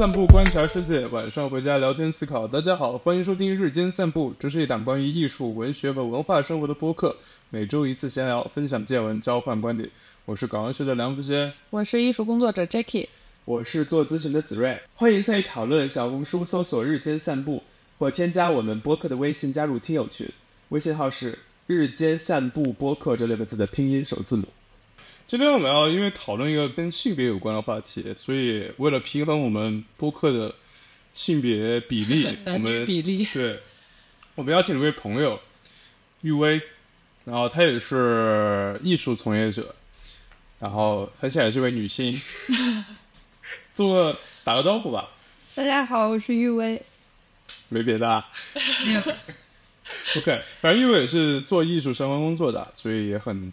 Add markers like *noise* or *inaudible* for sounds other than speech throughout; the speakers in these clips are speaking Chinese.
散步，观察世界；晚上回家聊天思考。大家好，欢迎收听日间散步，这是一档关于艺术、文学和文化生活的播客，每周一次闲聊，分享见闻，交换观点。我是港文学的梁福杰，我是艺术工作者 Jackie，我是做咨询的子睿。欢迎参与讨论，小红书搜索“日间散步”或添加我们播客的微信加入听友群，微信号是“日间散步播客”这六个字的拼音首字母。今天我们要因为讨论一个跟性别有关的话题，所以为了平衡我们播客的性别比例，*laughs* 我们比例 *laughs* 对，我们邀请了一位朋友玉薇，然后她也是艺术从业者，然后很显然是位女性，*laughs* 做个打个招呼吧。大家好，我是玉薇。没别的啊。没有。OK，反正玉薇也是做艺术相关工作的，所以也很。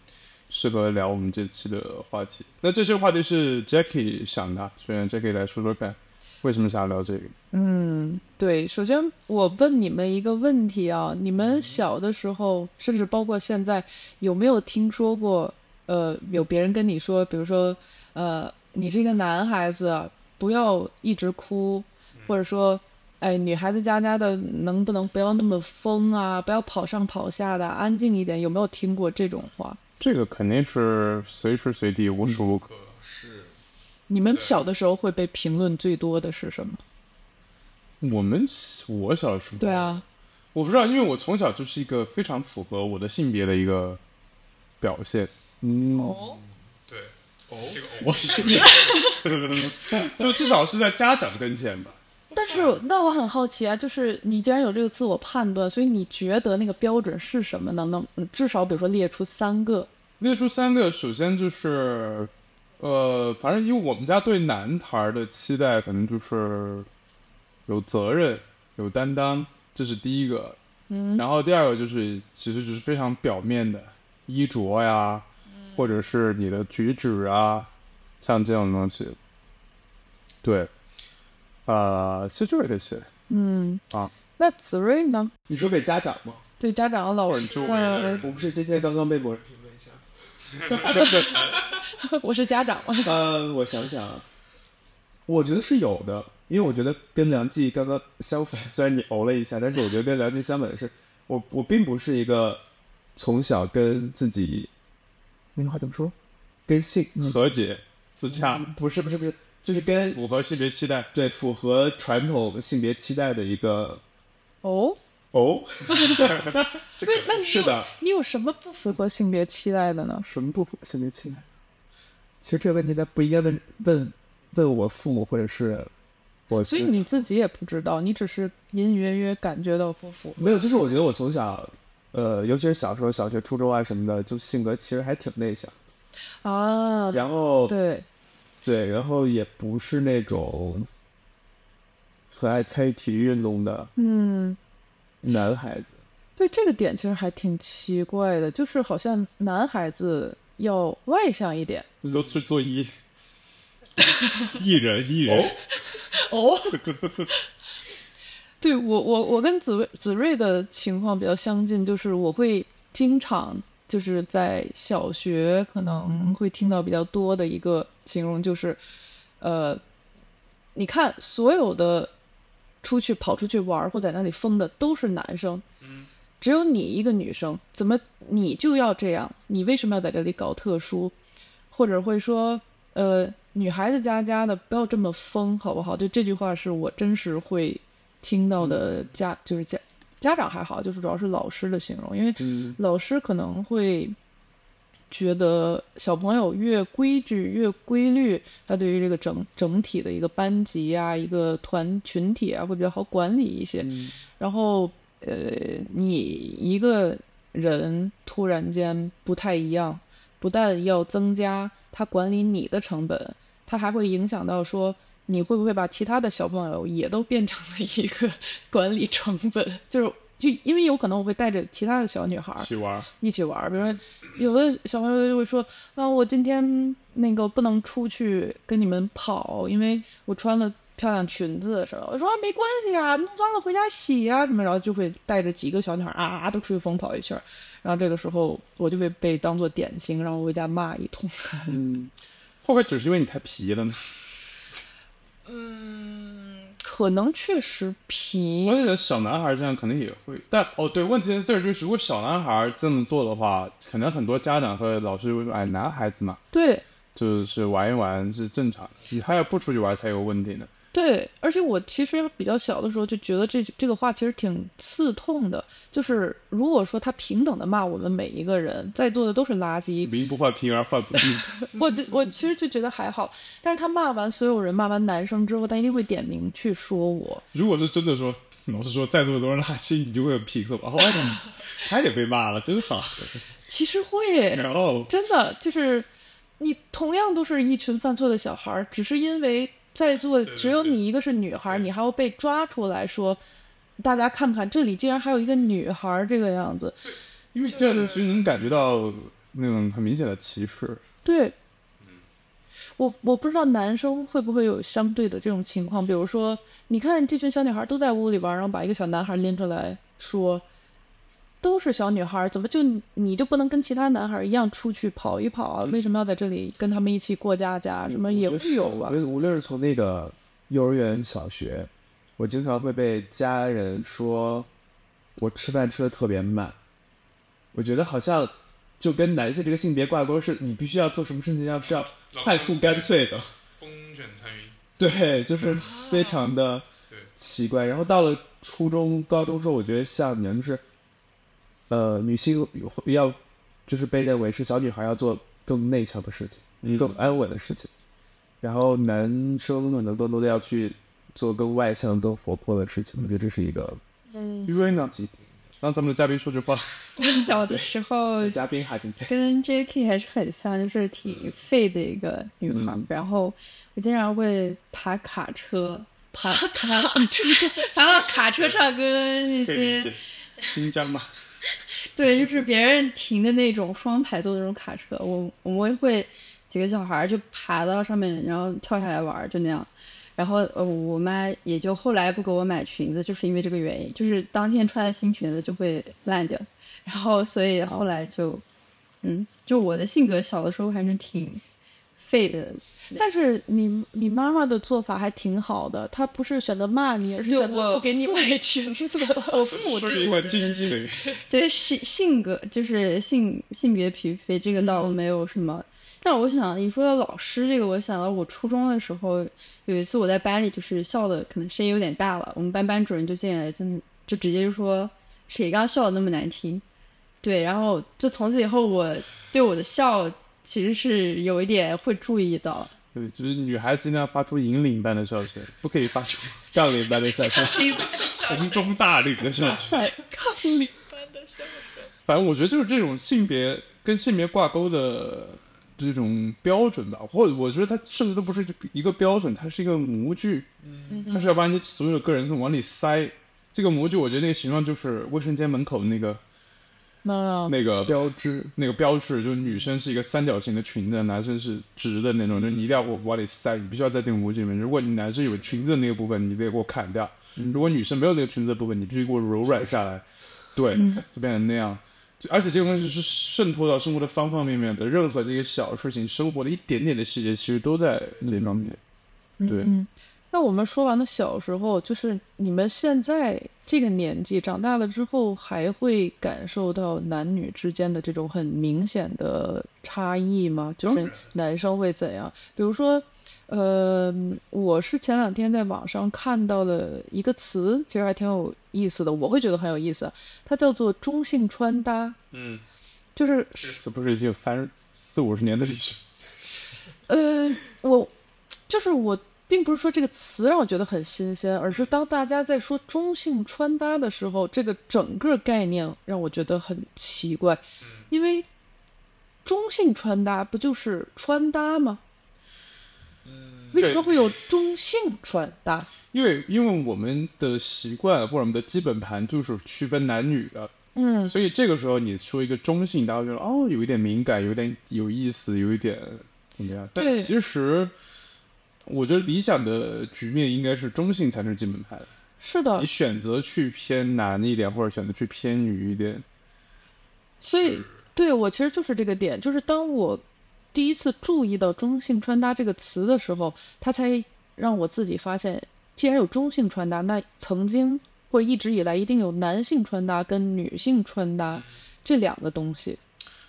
适合聊我们这期的话题。那这些话题是 Jackie 想的，所以 Jackie 来说说看，为什么想要聊这个？嗯，对，首先我问你们一个问题啊，你们小的时候，甚至包括现在，有没有听说过，呃，有别人跟你说，比如说，呃，你是一个男孩子，不要一直哭，或者说，哎，女孩子家家的，能不能不要那么疯啊，不要跑上跑下的，安静一点？有没有听过这种话？这个肯定是随时随地、无时无刻是。你们小的时候会被评论最多的是什么？我们我小时候对啊，我不知道，因为我从小就是一个非常符合我的性别的一个表现。嗯，对，哦，*laughs* 这个我是 *laughs* 就至少是在家长跟前吧。但是，那我很好奇啊，就是你既然有这个自我判断，所以你觉得那个标准是什么呢？能至少比如说列出三个。列出三个，首先就是，呃，反正以我们家对男孩的期待，可能就是有责任、有担当，这是第一个。嗯。然后第二个就是，其实只是非常表面的衣着呀，或者是你的举止啊，像这种东西。对。啊，其实就是这些。嗯啊，那子睿呢？你说给家长吗？对家长、老师。我不是今天刚刚被某人评论一下。*laughs* 我是家长吗。*laughs* 呃，我想想，我觉得是有的，因为我觉得跟梁记刚刚相反。虽然你哦了一下，但是我觉得跟梁记相反的是，我我并不是一个从小跟自己那句话怎么说，跟性和解自洽。不是不是不是。就是跟符合性别期待，对符合传统性别期待的一个哦哦，*laughs* 对，那是的，你有什么不符合性别期待的呢？什么不符合性别期待？其实这个问题他不应该问问问我父母或者是我，所以你自己也不知道，你只是隐隐约约感觉到不符。没有，就是我觉得我从小，呃，尤其是小时候，小学、初中啊什么的，就性格其实还挺内向啊，然后对。对，然后也不是那种很爱参与体育运动的，嗯，男孩子。对这个点其实还挺奇怪的，就是好像男孩子要外向一点。你都去做艺艺人，艺人哦。对我，我我跟子睿子睿的情况比较相近，就是我会经常。就是在小学可能会听到比较多的一个形容，就是，呃，你看所有的出去跑出去玩或在那里疯的都是男生，只有你一个女生，怎么你就要这样？你为什么要在这里搞特殊？或者会说，呃，女孩子家家的不要这么疯，好不好？就这句话是我真实会听到的家，就是家。家长还好，就是主要是老师的形容，因为老师可能会觉得小朋友越规矩越规律，他对于这个整整体的一个班级啊、一个团群体啊会比较好管理一些。然后，呃，你一个人突然间不太一样，不但要增加他管理你的成本，他还会影响到说。你会不会把其他的小朋友也都变成了一个管理成本？*laughs* 就是就因为有可能我会带着其他的小女孩一起玩，一起玩。比如说，有的小朋友就会说：“啊，我今天那个不能出去跟你们跑，因为我穿了漂亮裙子，是吧？”我说：“没关系啊，弄脏了回家洗啊什么。”然后就会带着几个小女孩啊都出去疯跑一圈。然后这个时候我就会被当做典型，然后回家骂一通。嗯，会不会只是因为你太皮了呢？嗯，可能确实皮我，觉得小男孩这样可能也会，但哦对，问题在这儿就是，如果小男孩这么做的话，可能很多家长和老师会说，哎，男孩子嘛，对。就是玩一玩是正常的，你还要不出去玩才有问题呢。对，而且我其实比较小的时候就觉得这这个话其实挺刺痛的，就是如果说他平等的骂我们每一个人，在座的都是垃圾，民不患贫而患不均。*laughs* 我就我其实就觉得还好，但是他骂完所有人，骂完男生之后，他一定会点名去说我。如果是真的说，老师说在座的都是垃圾，你就会有匹克吧？我的妈，他也被骂了，真好。*laughs* 其实会，然后真的就是你同样都是一群犯错的小孩儿，只是因为在座只有你一个是女孩儿，你还要被抓出来说，大家看看这里竟然还有一个女孩儿这个样子。因为这样子其实能感觉到那种很明显的歧视。对，我我不知道男生会不会有相对的这种情况，比如说，你看这群小女孩都在屋里玩，然后把一个小男孩拎出来说，都是小女孩，怎么就你就不能跟其他男孩一样出去跑一跑啊？为什么要在这里跟他们一起过家家？什么也会有吧我？觉得无论是从那个幼儿园、小学，我经常会被家人说我吃饭吃的特别慢。我觉得好像就跟男性这个性别挂钩，是你必须要做什么事情要是要快速干脆的。风卷残云。对，就是非常的奇怪。然后到了初中、高中时候，我觉得像你们就是，呃，女性要就是被认为是小女孩要做更内向的事情，更安稳的事情，然后男生可能更多的要去做更外向、更活泼的事情。我觉得这是一个嗯，因为呢，让咱们的嘉宾说句话。我小的时候嘉宾哈今天跟 J.K. 还是很像，就是挺废的一个女孩。嗯。然后我经常会爬卡车，爬爬卡车，*laughs* 爬到卡车上跟那些。新疆嘛，对，就是别人停的那种双排座的那种卡车，我我们会几个小孩儿就爬到上面，然后跳下来玩儿，就那样。然后呃，我妈也就后来不给我买裙子，就是因为这个原因，就是当天穿的新裙子就会烂掉，然后所以后来就，嗯，就我的性格小的时候还是挺废的，但是你你妈妈的做法还挺好的，她不是选择骂你，而是选择我不给你买 *laughs* 裙子。*laughs* 我父母对是因为经济的原因。对性性格就是性性别匹配这个倒没有什么，但我想你说到老师这个，我想到我初中的时候有一次我在班里就是笑的可能声音有点大了，我们班班主任就进来，真的就直接就说谁刚笑的那么难听，对，然后就从此以后我对我的笑其实是有一点会注意到，对，就是女孩子一定要发出引领般的笑声，不可以发出杠铃般的笑声。红中大吕的笑声。反正我觉得就是这种性别跟性别挂钩的这种标准吧，或者我觉得它甚至都不是一个标准，它是一个模具，它是要把你所有的个人都往里塞。这个模具，我觉得那个形状就是卫生间门口的那个那那个标志那个标志，就是女生是一个三角形的裙子，男生是直的那种，就是你一定要我往里塞，你必须要在这个模具里面。如果你男生有裙子的那个部分，你得给我砍掉；如果女生没有那个裙子的部分，你必须给我柔软下来。对，就变成那样。就而且这个东西是渗透到生活的方方面面的，任何这些小事情，生活的一点点的细节，其实都在这方面。对，嗯，那我们说完了小时候，就是你们现在这个年纪长大了之后，还会感受到男女之间的这种很明显的差异吗？就是男生会怎样？比如说，呃，我是前两天在网上看到了一个词，其实还挺有意思的，我会觉得很有意思，它叫做中性穿搭，嗯，就是这词不是已经有三四五十年的历史？呃，我就是我，并不是说这个词让我觉得很新鲜，而是当大家在说中性穿搭的时候，这个整个概念让我觉得很奇怪，因为中性穿搭不就是穿搭吗？为什么会有中性穿搭？因为因为我们的习惯或者我们的基本盘就是区分男女的，嗯，所以这个时候你说一个中性，大家觉得哦，有一点敏感，有一点有意思，有一点怎么样？但其实我觉得理想的局面应该是中性才是基本盘。是的你，选择去偏男一点，或者选择去偏女一点，所以对我其实就是这个点，就是当我第一次注意到“中性穿搭”这个词的时候，它才让我自己发现，既然有中性穿搭，那曾经或者一直以来一定有男性穿搭跟女性穿搭这两个东西。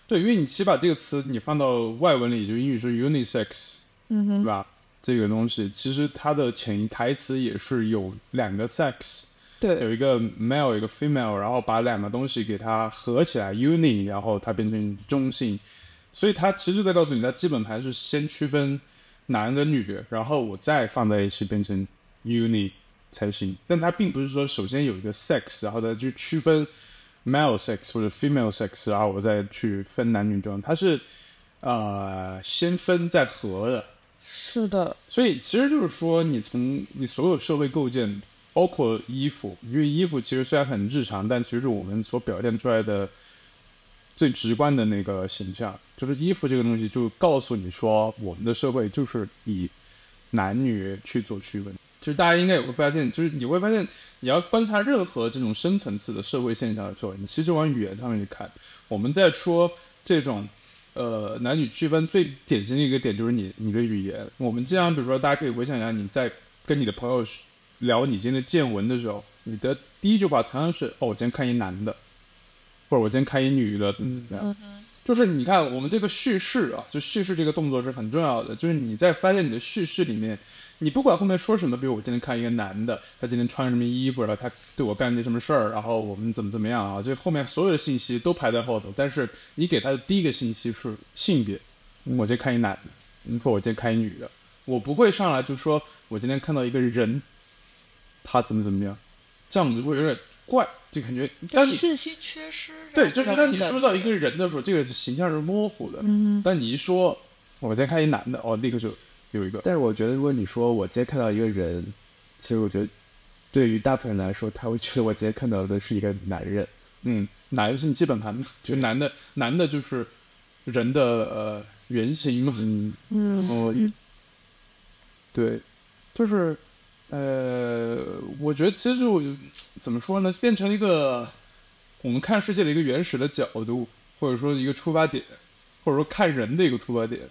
对，因为你其实把这个词你放到外文里，就英语说 unisex，嗯哼，对吧？这个东西其实它的潜移台词也是有两个 sex，对，有一个 male，一个 female，然后把两个东西给它合起来 uni，然后它变成中性，所以它其实在告诉你，它基本盘是先区分男跟女，然后我再放在一起变成 uni 才行。但它并不是说首先有一个 sex，然后再去区分 male sex 或者 female sex，然后我再去分男女装，它是呃先分再合的。是的，所以其实就是说，你从你所有社会构建，包括衣服，因为衣服其实虽然很日常，但其实是我们所表现出来的最直观的那个形象。就是衣服这个东西，就告诉你说，我们的社会就是以男女去做区分。其实大家应该也会发现，就是你会发现，你要观察任何这种深层次的社会现象的时候，你其实往语言上面去看。我们在说这种。呃，男女区分最典型的一个点就是你你的语言。我们经常比如说，大家可以回想一下，你在跟你的朋友聊你今天的见闻的时候，你的第一句话同样是“哦，我今天看一男的”，或者“我今天看一女的”，怎么怎么样。就是你看我们这个叙事啊，就叙事这个动作是很重要的。就是你在发现你的叙事里面。你不管后面说什么，比如我今天看一个男的，他今天穿什么衣服，然后他对我干些什么事儿，然后我们怎么怎么样啊？这后面所有的信息都排在后头，但是你给他的第一个信息是性别，我今天看一男的，你说我今天看一女的，我不会上来就说我今天看到一个人，他怎么怎么样，这样子会有点怪，就感觉当你信息缺失。对，就是当你说到一个人的时候，这个形象是模糊的。嗯，但你一说我今天看一男的，哦，立刻就。有一个，但是我觉得，如果你说我今天看到一个人，其实我觉得，对于大部分人来说，他会觉得我今天看到的是一个男人。嗯，男的是基本盘，就男的，男的就是人的呃原型嘛。嗯嗯，哦，对，就是呃，我觉得其实就怎么说呢，变成了一个我们看世界的一个原始的角度，或者说一个出发点，或者说看人的一个出发点。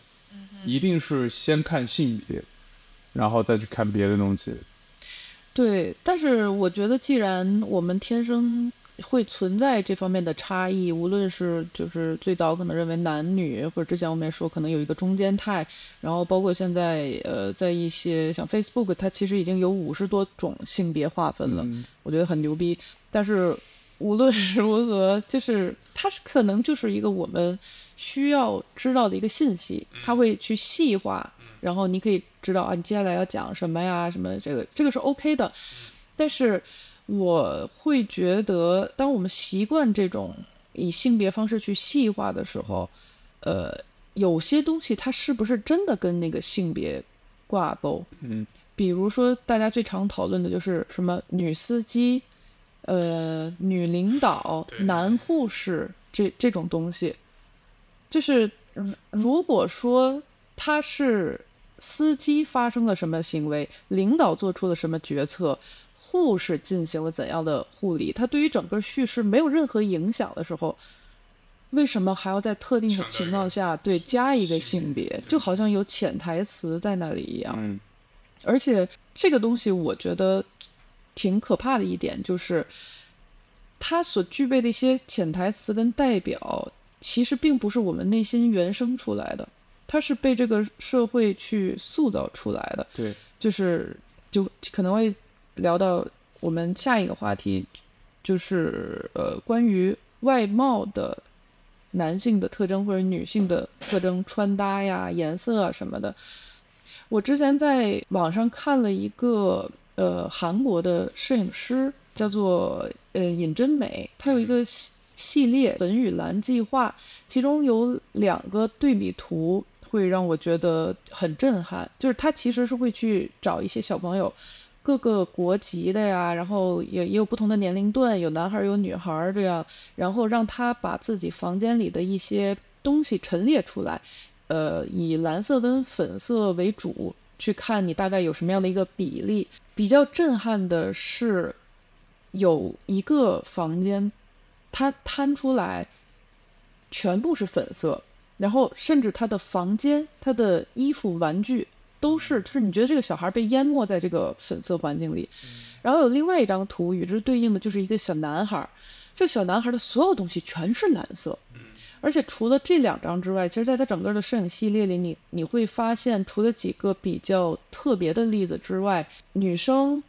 一定是先看性别，然后再去看别的东西。对，但是我觉得，既然我们天生会存在这方面的差异，无论是就是最早可能认为男女，或者之前我们也说可能有一个中间态，然后包括现在呃，在一些像 Facebook，它其实已经有五十多种性别划分了，我觉得很牛逼。但是无论如何，就是它是可能就是一个我们。需要知道的一个信息，它会去细化，然后你可以知道啊，你接下来要讲什么呀？什么这个这个是 OK 的。但是我会觉得，当我们习惯这种以性别方式去细化的时候，呃，有些东西它是不是真的跟那个性别挂钩？嗯，比如说大家最常讨论的就是什么女司机、呃，女领导、男护士这这种东西。就是如果说他是司机发生了什么行为，领导做出了什么决策，护士进行了怎样的护理，他对于整个叙事没有任何影响的时候，为什么还要在特定的情况下对加一个性别，就好像有潜台词在那里一样？嗯，而且这个东西我觉得挺可怕的一点就是，它所具备的一些潜台词跟代表。其实并不是我们内心原生出来的，它是被这个社会去塑造出来的。对，就是就可能会聊到我们下一个话题，就是呃关于外貌的男性的特征或者女性的特征，穿搭呀、颜色啊什么的。我之前在网上看了一个呃韩国的摄影师，叫做呃尹真美，他有一个。系系列粉与蓝计划，其中有两个对比图会让我觉得很震撼。就是他其实是会去找一些小朋友，各个国籍的呀，然后也也有不同的年龄段，有男孩有女孩这样，然后让他把自己房间里的一些东西陈列出来，呃，以蓝色跟粉色为主，去看你大概有什么样的一个比例。比较震撼的是，有一个房间。他摊出来，全部是粉色，然后甚至他的房间、他的衣服、玩具都是，就是你觉得这个小孩被淹没在这个粉色环境里。然后有另外一张图与之对应的就是一个小男孩，这个小男孩的所有东西全是蓝色。而且除了这两张之外，其实在他整个的摄影系列里，你你会发现，除了几个比较特别的例子之外，女生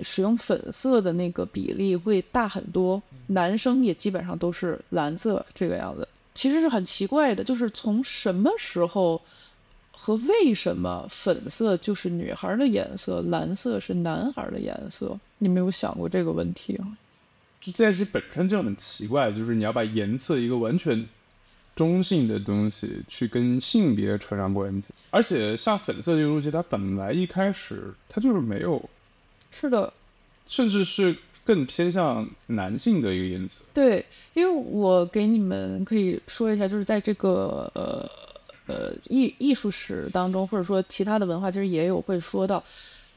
使用粉色的那个比例会大很多，男生也基本上都是蓝色这个样子。其实是很奇怪的，就是从什么时候和为什么粉色就是女孩的颜色，蓝色是男孩的颜色？你没有想过这个问题啊？就这件事本身就很奇怪，就是你要把颜色一个完全。中性的东西去跟性别扯上关系，而且像粉色这个东西，它本来一开始它就是没有，是的，甚至是更偏向男性的一个颜色。对，因为我给你们可以说一下，就是在这个呃呃艺艺术史当中，或者说其他的文化，其实也有会说到。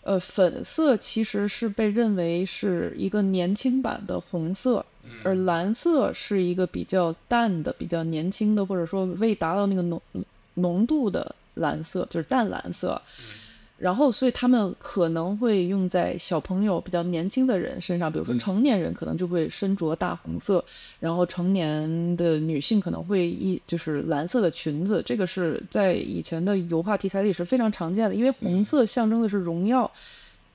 呃，粉色其实是被认为是一个年轻版的红色，而蓝色是一个比较淡的、比较年轻的，或者说未达到那个浓浓度的蓝色，就是淡蓝色。然后，所以他们可能会用在小朋友比较年轻的人身上，比如说成年人可能就会身着大红色，然后成年的女性可能会一就是蓝色的裙子，这个是在以前的油画题材里是非常常见的，因为红色象征的是荣耀，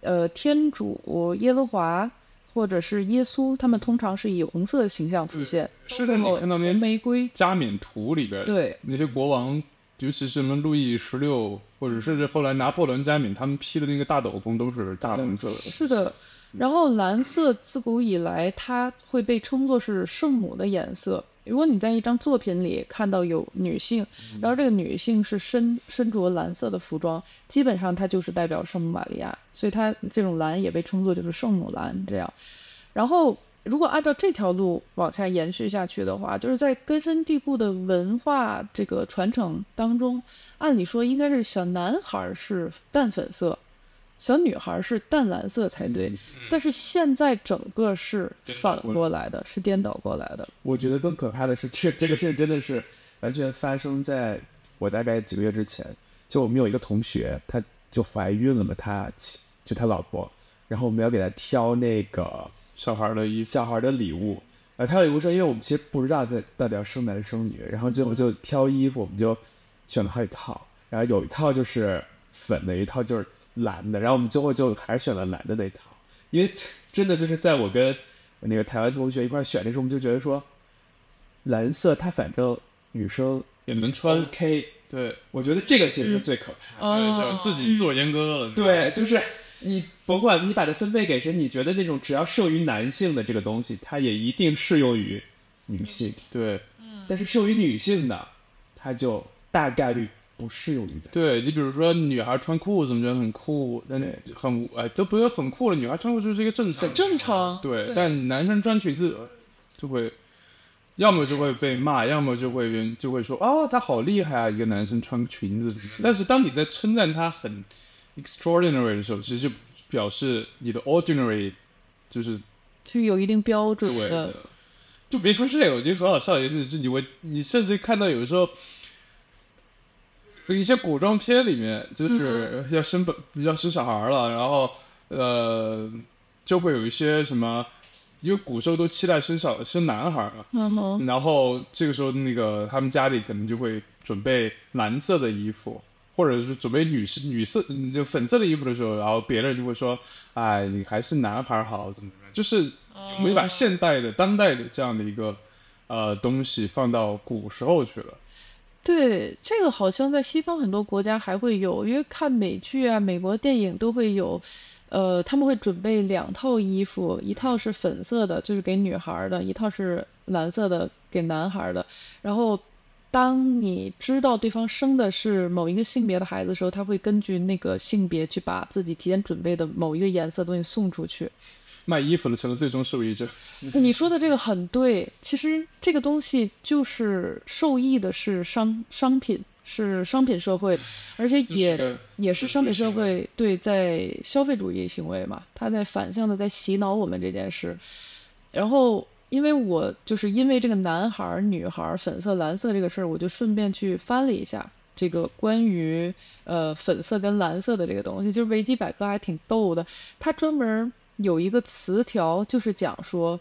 呃，天主耶和华或者是耶稣，他们通常是以红色的形象出现。是的，你看到那玫瑰加冕图里边，对那些国王。尤其是什么路易十六，或者甚至后来拿破仑加冕，他们披的那个大斗篷都是大红色的。是的，然后蓝色自古以来它会被称作是圣母的颜色。如果你在一张作品里看到有女性，然后这个女性是身身着蓝色的服装，基本上它就是代表圣母玛利亚，所以它这种蓝也被称作就是圣母蓝这样。然后。如果按照这条路往下延续下去的话，就是在根深蒂固的文化这个传承当中，按理说应该是小男孩是淡粉色，小女孩是淡蓝色才对。但是现在整个是反过来的，是颠倒过来的。我觉得更可怕的是，这这个事真的是完全发生在我大概几个月之前。就我们有一个同学，她就怀孕了嘛，她就她老婆，然后我们要给她挑那个。小孩的衣小孩的礼物，呃，他有礼物说，因为我们其实不知道在到底要生男生女，然后最后就挑衣服，我们就选了好几套，然后有一套就是粉的，一套就是蓝的，然后我们最后就还是选了蓝的那套，因为真的就是在我跟那个台湾同学一块选的时候，我们就觉得说，蓝色它反正女生也能穿，OK，对，我觉得这个其实是最可怕的，就自己自我阉割了，对，就是。你甭管你把它分配给谁，你觉得那种只要适用于男性的这个东西，它也一定适用于女性。对，嗯。但是适用于女性的，它就大概率不适用于的。对你比如说，女孩穿裤子，我们觉得很酷，那很哎都不是很酷了。女孩穿裤子就是一个正常。正常。对，但男生穿裙子就会，要么就会被骂，要么就会就会说哦，他好厉害啊，一个男生穿裙子。但是当你在称赞他很。Extraordinary 的时候，其实就表示你的 ordinary 就是就有一定标准的。就别说这个，我觉得很好笑，就是就你我你甚至看到有时候有一些古装片里面，就是要生本要生小孩了，然后呃就会有一些什么，因为古时候都期待生小生男孩嘛，然后这个时候那个他们家里可能就会准备蓝色的衣服。或者是准备女士女色就粉色的衣服的时候，然后别人就会说：“哎，你还是男孩好，怎么怎么样？”就是没把现代的、当代的这样的一个呃东西放到古时候去了。对，这个好像在西方很多国家还会有，因为看美剧啊、美国电影都会有，呃，他们会准备两套衣服，一套是粉色的，就是给女孩的；一套是蓝色的，给男孩的。然后。当你知道对方生的是某一个性别的孩子的时候，他会根据那个性别去把自己提前准备的某一个颜色东西送出去。卖衣服的成了最终受益者。你说的这个很对，其实这个东西就是受益的是商商品，是商品社会，而且也也是商品社会对在消费主义行为嘛，他在反向的在洗脑我们这件事，然后。因为我就是因为这个男孩儿、女孩儿、粉色、蓝色这个事儿，我就顺便去翻了一下，这个关于呃粉色跟蓝色的这个东西，就是维基百科还挺逗的，它专门有一个词条，就是讲说，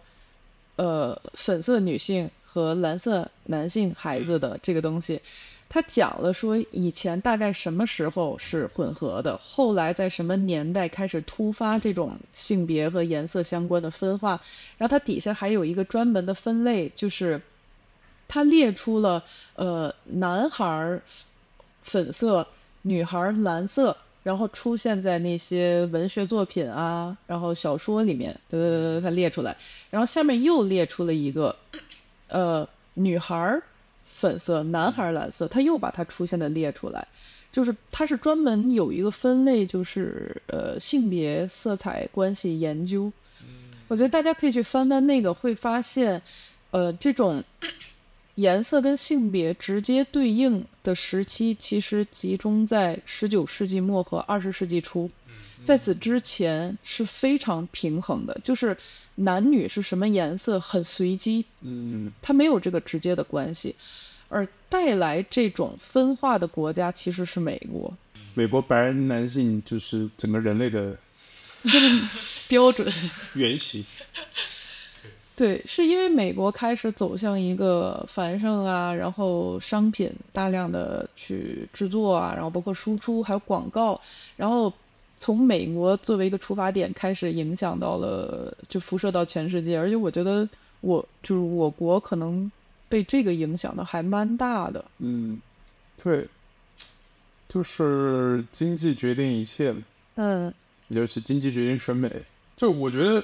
呃，粉色女性和蓝色男性孩子的这个东西。他讲了说，以前大概什么时候是混合的，后来在什么年代开始突发这种性别和颜色相关的分化，然后它底下还有一个专门的分类，就是它列出了呃男孩粉色、女孩蓝色，然后出现在那些文学作品啊，然后小说里面，呃，它列出来，然后下面又列出了一个呃女孩。粉色，男孩蓝色，他又把它出现的列出来，就是它是专门有一个分类，就是呃性别色彩关系研究。我觉得大家可以去翻翻那个，会发现，呃，这种颜色跟性别直接对应的时期，其实集中在十九世纪末和二十世纪初，在此之前是非常平衡的，就是男女是什么颜色很随机，嗯，它没有这个直接的关系。而带来这种分化的国家其实是美国，美国白人男性就是整个人类的标准。*laughs* 原型。对，是因为美国开始走向一个繁盛啊，然后商品大量的去制作啊，然后包括输出还有广告，然后从美国作为一个出发点开始影响到了，就辐射到全世界。而且我觉得，我就是我国可能被这个影响的还蛮大的。嗯，对，就是经济决定一切嘛，嗯也就是经济决定审美。就我觉得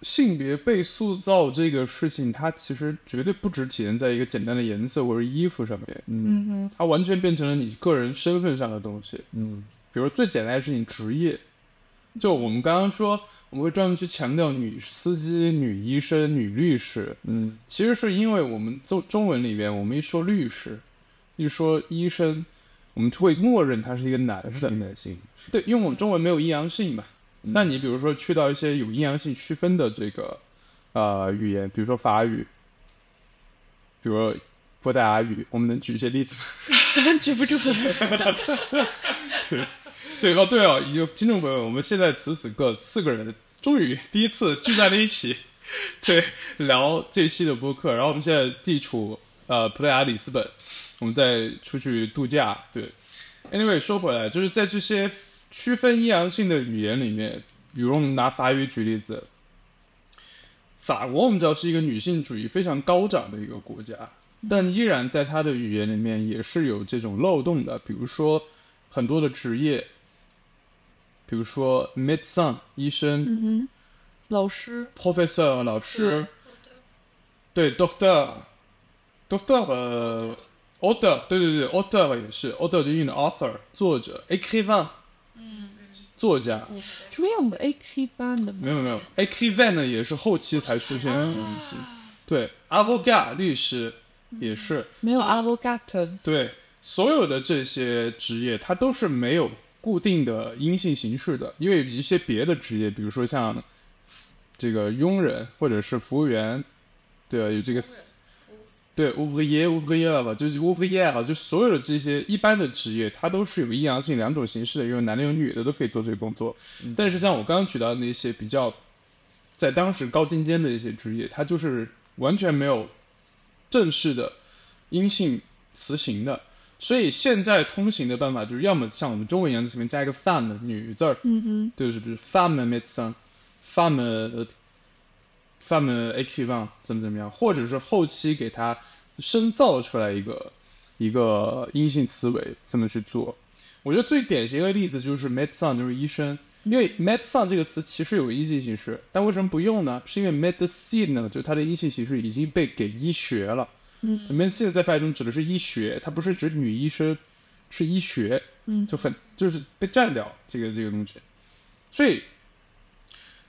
性别被塑造这个事情，它其实绝对不只体现在一个简单的颜色或者衣服上面，嗯哼它完全变成了你个人身份上的东西。嗯比如最简单的事情，职业，就我们刚刚说，我们会专门去强调女司机、女医生、女律师，嗯其实是因为我们中中文里边，我们一说律师，一说医生，我们会默认他是一个男是的。男性，对，因为我们中文没有阴阳性嘛。那你比如说去到一些有阴阳性区分的这个呃语言，比如说法语，比如说波达语，我们能举一些例子吗？*laughs* 举不出。*laughs* 对对哦，对哦，有听众朋友，我们现在此此刻四个人终于第一次聚在了一起，对，聊这期的播客。然后我们现在地处呃葡萄牙里斯本，我们在出去度假。对，anyway 说回来，就是在这些区分阴阳性的语言里面，比如我们拿法语举例子，法国我们知道是一个女性主义非常高涨的一个国家，但依然在它的语言里面也是有这种漏洞的，比如说很多的职业。比如说 medecin 医生、嗯哼，老师。professor 老师，对 doctor doctor 呃 author 对对对 author 也是 author 就用的 author 作者 écrivain 作家什么样的 AK 班的吗？没有没有 écrivain 呢也是后期才出现的东西，对 avocat 律师也是没有 avocat。对所有的这些职业它都是没有固定的阴性形式的，因为有一些别的职业，比如说像这个佣人或者是服务员，对啊，有这个对 ouvrier ouvrier 吧，就是 ouvrier 啊，就所有的这些一般的职业，它都是有阴阳性两种形式的，有男的有女的都可以做这个工作。但是像我刚刚举到的那些比较在当时高精尖的一些职业，它就是完全没有正式的阴性词形的。所以现在通行的办法就是，要么像我们中文一样，前面加一个 femme 女字儿，嗯哼，就是比如 femme médecin，femme femme écrivain 怎么怎么样，或者是后期给它深造出来一个一个阴性词尾，这么去做。我觉得最典型的例子就是 médecin，就是医生，因为 médecin 这个词其实有阴性形式，但为什么不用呢？是因为 medicine 呢，就它的阴性形式已经被给医学了。嗯，medicine 在法语中指的是医学，它不是指女医生，是医学。嗯就很就是被占掉这个这个东西。所以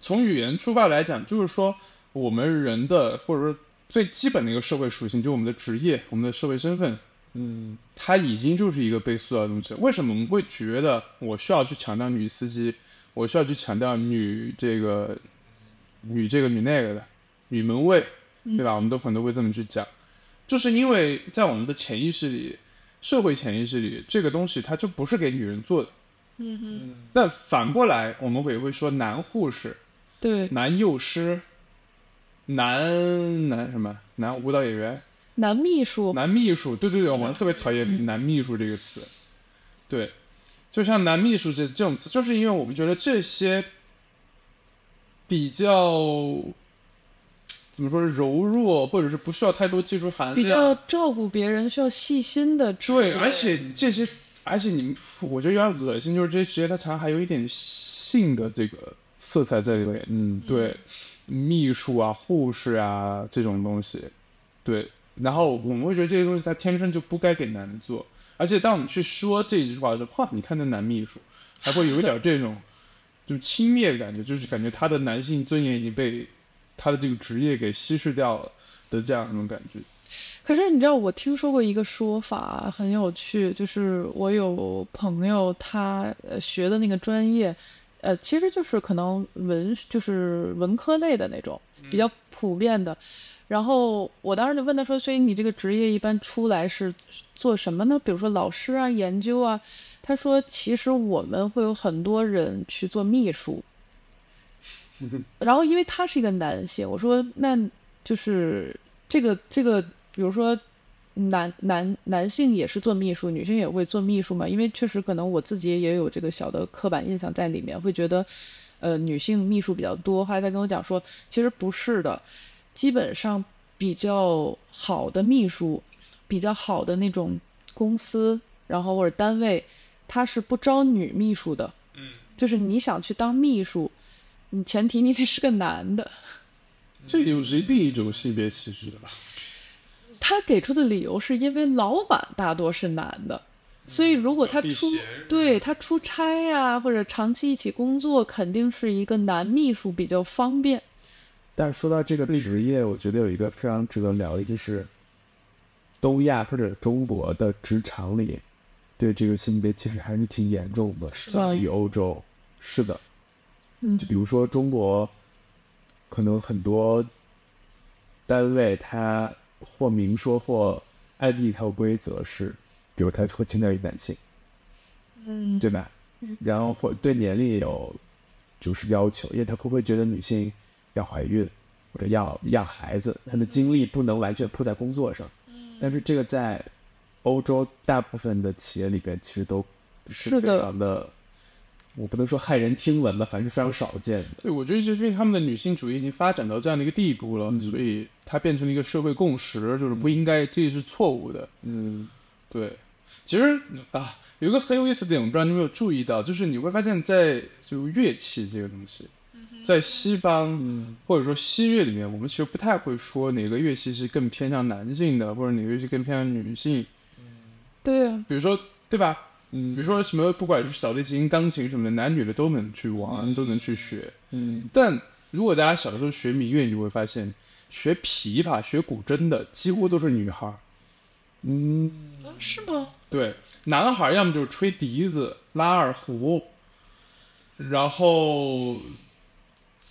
从语言出发来讲，就是说我们人的或者说最基本的一个社会属性，就我们的职业、我们的社会身份，嗯它已经就是一个被塑造的东西。为什么我们会觉得我需要去强调女司机，我需要去强调女这个女这个女那个的女门卫，对吧？我们都很多会这么去讲，就是因为在我们的潜意识里，社会潜意识里，这个东西它就不是给女人做的。嗯哼，但反过来，我们也会说男护士、对，男幼师、男男什么男舞蹈演员、男秘书，男秘书。对对对，我们特别讨厌“男秘书”这个词。对，就像男秘书这这种词，就是因为我们觉得这些比较怎么说柔弱，或者是不需要太多技术含量，比较照顾别人，需要细心的对，而且这些，而且你们，我觉得有点恶心，就是这些职业它常常还有一点性的这个色彩在里面。嗯，对，秘书啊、护士啊这种东西，对。然后我们会觉得这些东西它天生就不该给男的做，而且当我们去说这句话的时候，哇，你看那男秘书，还会有一点这种就轻蔑的感觉，就是感觉他的男性尊严已经被他的这个职业给稀释掉了的这样一种感觉。可是你知道，我听说过一个说法很有趣，就是我有朋友他呃学的那个专业，呃，其实就是可能文就是文科类的那种比较普遍的。然后我当时就问他说：“所以你这个职业一般出来是做什么呢？比如说老师啊、研究啊？”他说：“其实我们会有很多人去做秘书。”然后因为他是一个男性，我说：“那就是这个这个，比如说男男男性也是做秘书，女性也会做秘书嘛？因为确实可能我自己也有这个小的刻板印象在里面，会觉得呃女性秘书比较多。后来他跟我讲说，其实不是的，基本上比较好的秘书，比较好的那种公司，然后或者单位，他是不招女秘书的。嗯，就是你想去当秘书，你前提你得是个男的。这又是另一种性别歧视了吧？他给出的理由是因为老板大多是男的，所以如果他出对他出差呀、或者长期一起工作，肯定是一个男秘书比较方便。但是说到这个职业，我觉得有一个非常值得聊的，就是东亚或者中国的职场里，对这个性别其实还是挺严重的，吗相比欧洲。是的，嗯就比如说中国，可能很多单位它或明说或暗地它有规则是，比如它会倾向于男性，嗯，对吧？然后或对年龄有就是要求，因为他会不会觉得女性要怀孕或者要要孩子，她的精力不能完全扑在工作上。但是这个在欧洲大部分的企业里边，其实都是非常的，我不能说骇人听闻吧，反正是非常少见的。对，我觉得就是因为他们的女性主义已经发展到这样的一个地步了，所以它变成了一个社会共识，就是不应该，这是错误的。嗯，对，其实啊，有一个很有意思的点，我不知道你有没有注意到，就是你会发现在就乐器这个东西，在西方、嗯或者说西乐里面，我们其实不太会说哪个乐器是更偏向男性的，或者哪个乐器更偏向女性。对啊，比如说，对吧？嗯比如说什么，不管是小提琴、钢琴什么的，男女的都能去玩，都能去学。嗯但如果大家小的时候学民乐，你会发现，学琵琶、学古筝的几乎都是女孩。嗯，啊是吗？对，男孩要么就是吹笛子、拉二胡，然后，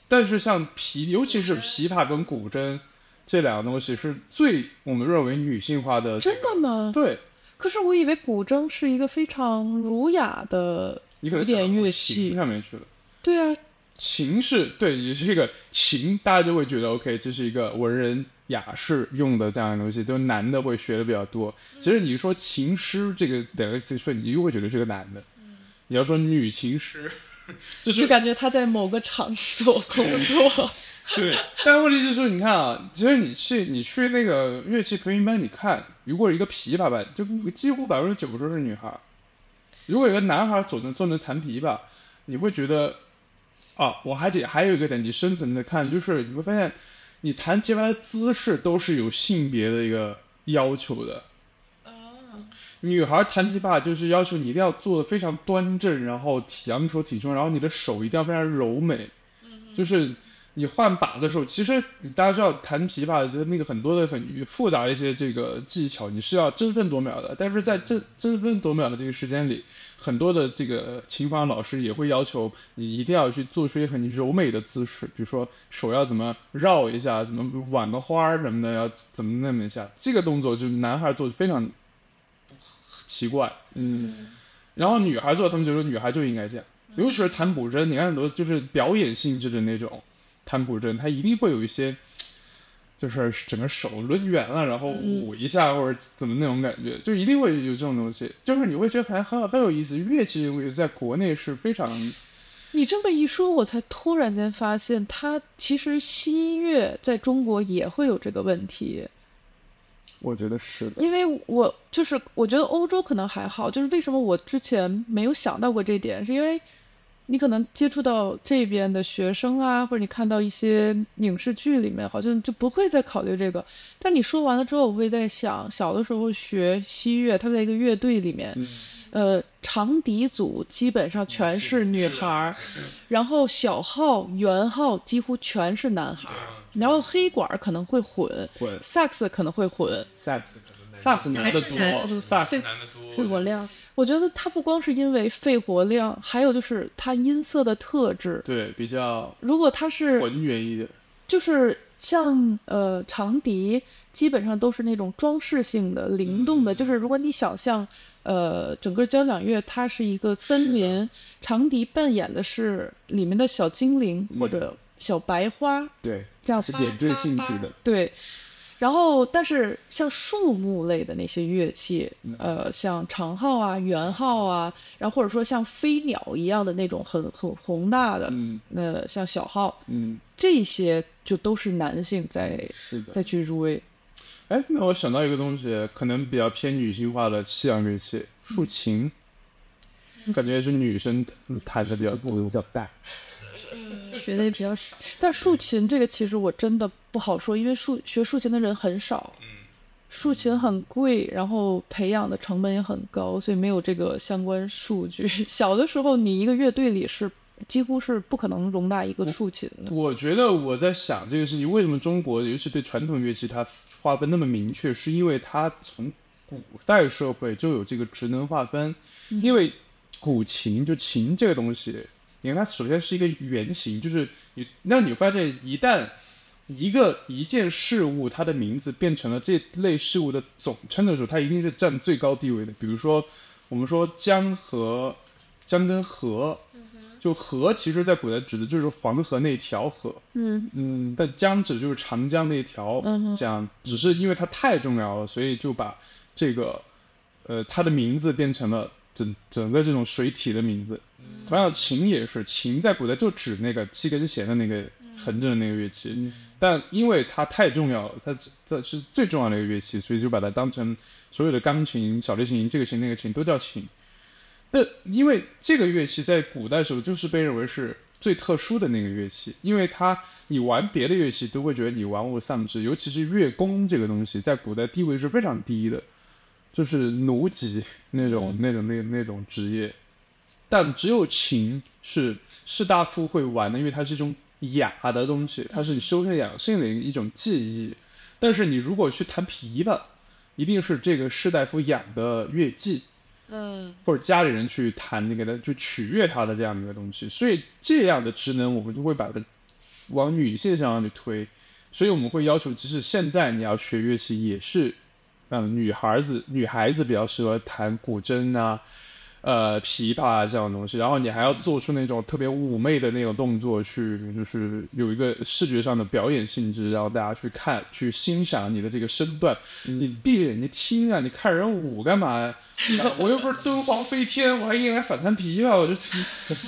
但是像琵，尤其是琵琶跟古筝这两个东西是最我们认为女性化的。真的吗？对，可是我以为古筝是一个非常儒雅的古典乐器。上面去了。对啊，琴是对，也是一个琴，大家就会觉得 OK，这是一个文人雅士用的这样的东西，都男的会学的比较多。其实你说琴师这个两个词出来，你又会觉得是个男的。你要说女琴师，*laughs* 就就感觉他在某个场所工作。*laughs* *laughs* 对，但问题就是，你看啊，其实你去你去那个乐器培训班，你看，如果一个琵琶班，就几乎百分之九十都是女孩。如果有个男孩儿总能总能弹琵琶，你会觉得，啊，我还得还有一个点，你深层的看，就是你会发现，你弹琵琶的姿势都是有性别的一个要求的。女孩弹琵琶就是要求你一定要做的非常端正，然后体扬手挺胸，然后你的手一定要非常柔美，就是你换把的时候，其实大家知道弹琵琶的那个很多的很复杂一些这个技巧，你是要争分夺秒的。但是在争争分夺秒的这个时间里，很多的这个琴房老师也会要求你一定要去做出一个很柔美的姿势，比如说手要怎么绕一下，怎么挽个花儿什么的，要怎么那么一下。这个动作就男孩做的非常奇怪。嗯，然后女孩做，他们就说女孩就应该这样，尤其是弹古筝，你看很多就是表演性质的那种弹补针，它一定会有一些，就是整个手抡圆了，然后舞一下或者怎么那种感觉，就一定会有这种东西，就是你会觉得还很很有意思。乐器这个东西在国内是非常，你这么一说，我才突然间发现，它其实西乐在中国也会有这个问题。我觉得是的。因为我就是我觉得欧洲可能还好，就是为什么我之前没有想到过这点，是因为你可能接触到这边的学生啊，或者你看到一些影视剧里面，好像就不会再考虑这个。但你说完了之后，我会在想，小的时候学西乐，他在一个乐队里面，呃，长笛组基本上全是女孩儿，然后小号、圆号几乎全是男孩儿，然后黑管可能会混，混萨克斯可能会混。萨克斯可能萨克斯男的多萨克斯肺男的多，肺活量，我觉得它不光是因为肺活量，还有就是它音色的特质。对，比较如果它是浑圆一点。就是像呃长笛，基本上都是那种装饰性的、灵动的。就是如果你想象呃整个交响乐它是一个森林，长笛扮演的是里面的小精灵或者小白花，对，这样是点缀性质的。对，然后但是像树木类的那些乐器，呃，像长号啊、圆号啊，然后或者说像飞鸟一样的那种很很宏大的，嗯那像小号，嗯，这些就都是男性在是的。在去入围。哎，那我想到一个东西，可能比较偏女性化的西洋乐器，竖琴，感觉是女生弹的比较。比较大，*laughs* 学的也比较少。但竖琴这个其实我真的不好说，因为竖学竖琴的人很少，竖琴很贵，然后培养的成本也很高，所以没有这个相关数据。*laughs* 小的时候，你一个乐队里是几乎是不可能容纳一个竖琴的。我觉得我在想这个事情，为什么中国尤其对传统乐器它划分那么明确，是因为它从古代社会就有这个职能划分，因为古琴就琴这个东西，你看它首先是一个原型，就是你那你发现一旦一个一件事物它的名字变成了这类事物的总称的时候，它一定是占最高地位的。比如说我们说江河江跟河。就河其实，在古代指的就是黄河那条河，嗯嗯，但江指的就是长江那条嗯江，只是因为它太重要了，所以就把这个呃它的名字变成了整整个这种水体的名字。同样，琴也是，琴在古代就指那个七根弦的那个横着的那个乐器，但因为它太重要了，它它是最重要的一个乐器，所以就把它当成所有的钢琴、小提琴、这个琴那个琴都叫琴。那因为这个乐器在古代时候就是被认为是最特殊的那个乐器，因为它你玩别的乐器都会觉得你玩物丧志，尤其是乐工这个东西，在古代地位是非常低的，就是奴籍那种、那种那那种职业。但只有琴是士大夫会玩的，因为它是一种雅的东西，它是你修身养性的一种技艺。但是你如果去弹琵琶，一定是这个士大夫养的乐伎。嗯或者家里人去弹那个的，就取悦他的这样的一个东西，所以这样的职能我们就会把它往女性上去推，所以我们会要求，即使现在你要学乐器，也是让女孩子女孩子比较适合弹古筝啊、呃琵琶啊这样的东西，然后你还要做出那种特别妩媚的那种动作去，就是有一个视觉上的表演性质，然后大家去看、去欣赏你的这个身段。你闭着眼睛听啊，你看人舞干嘛呀？我又不是敦煌飞天，我还应该反弹琵琶，我就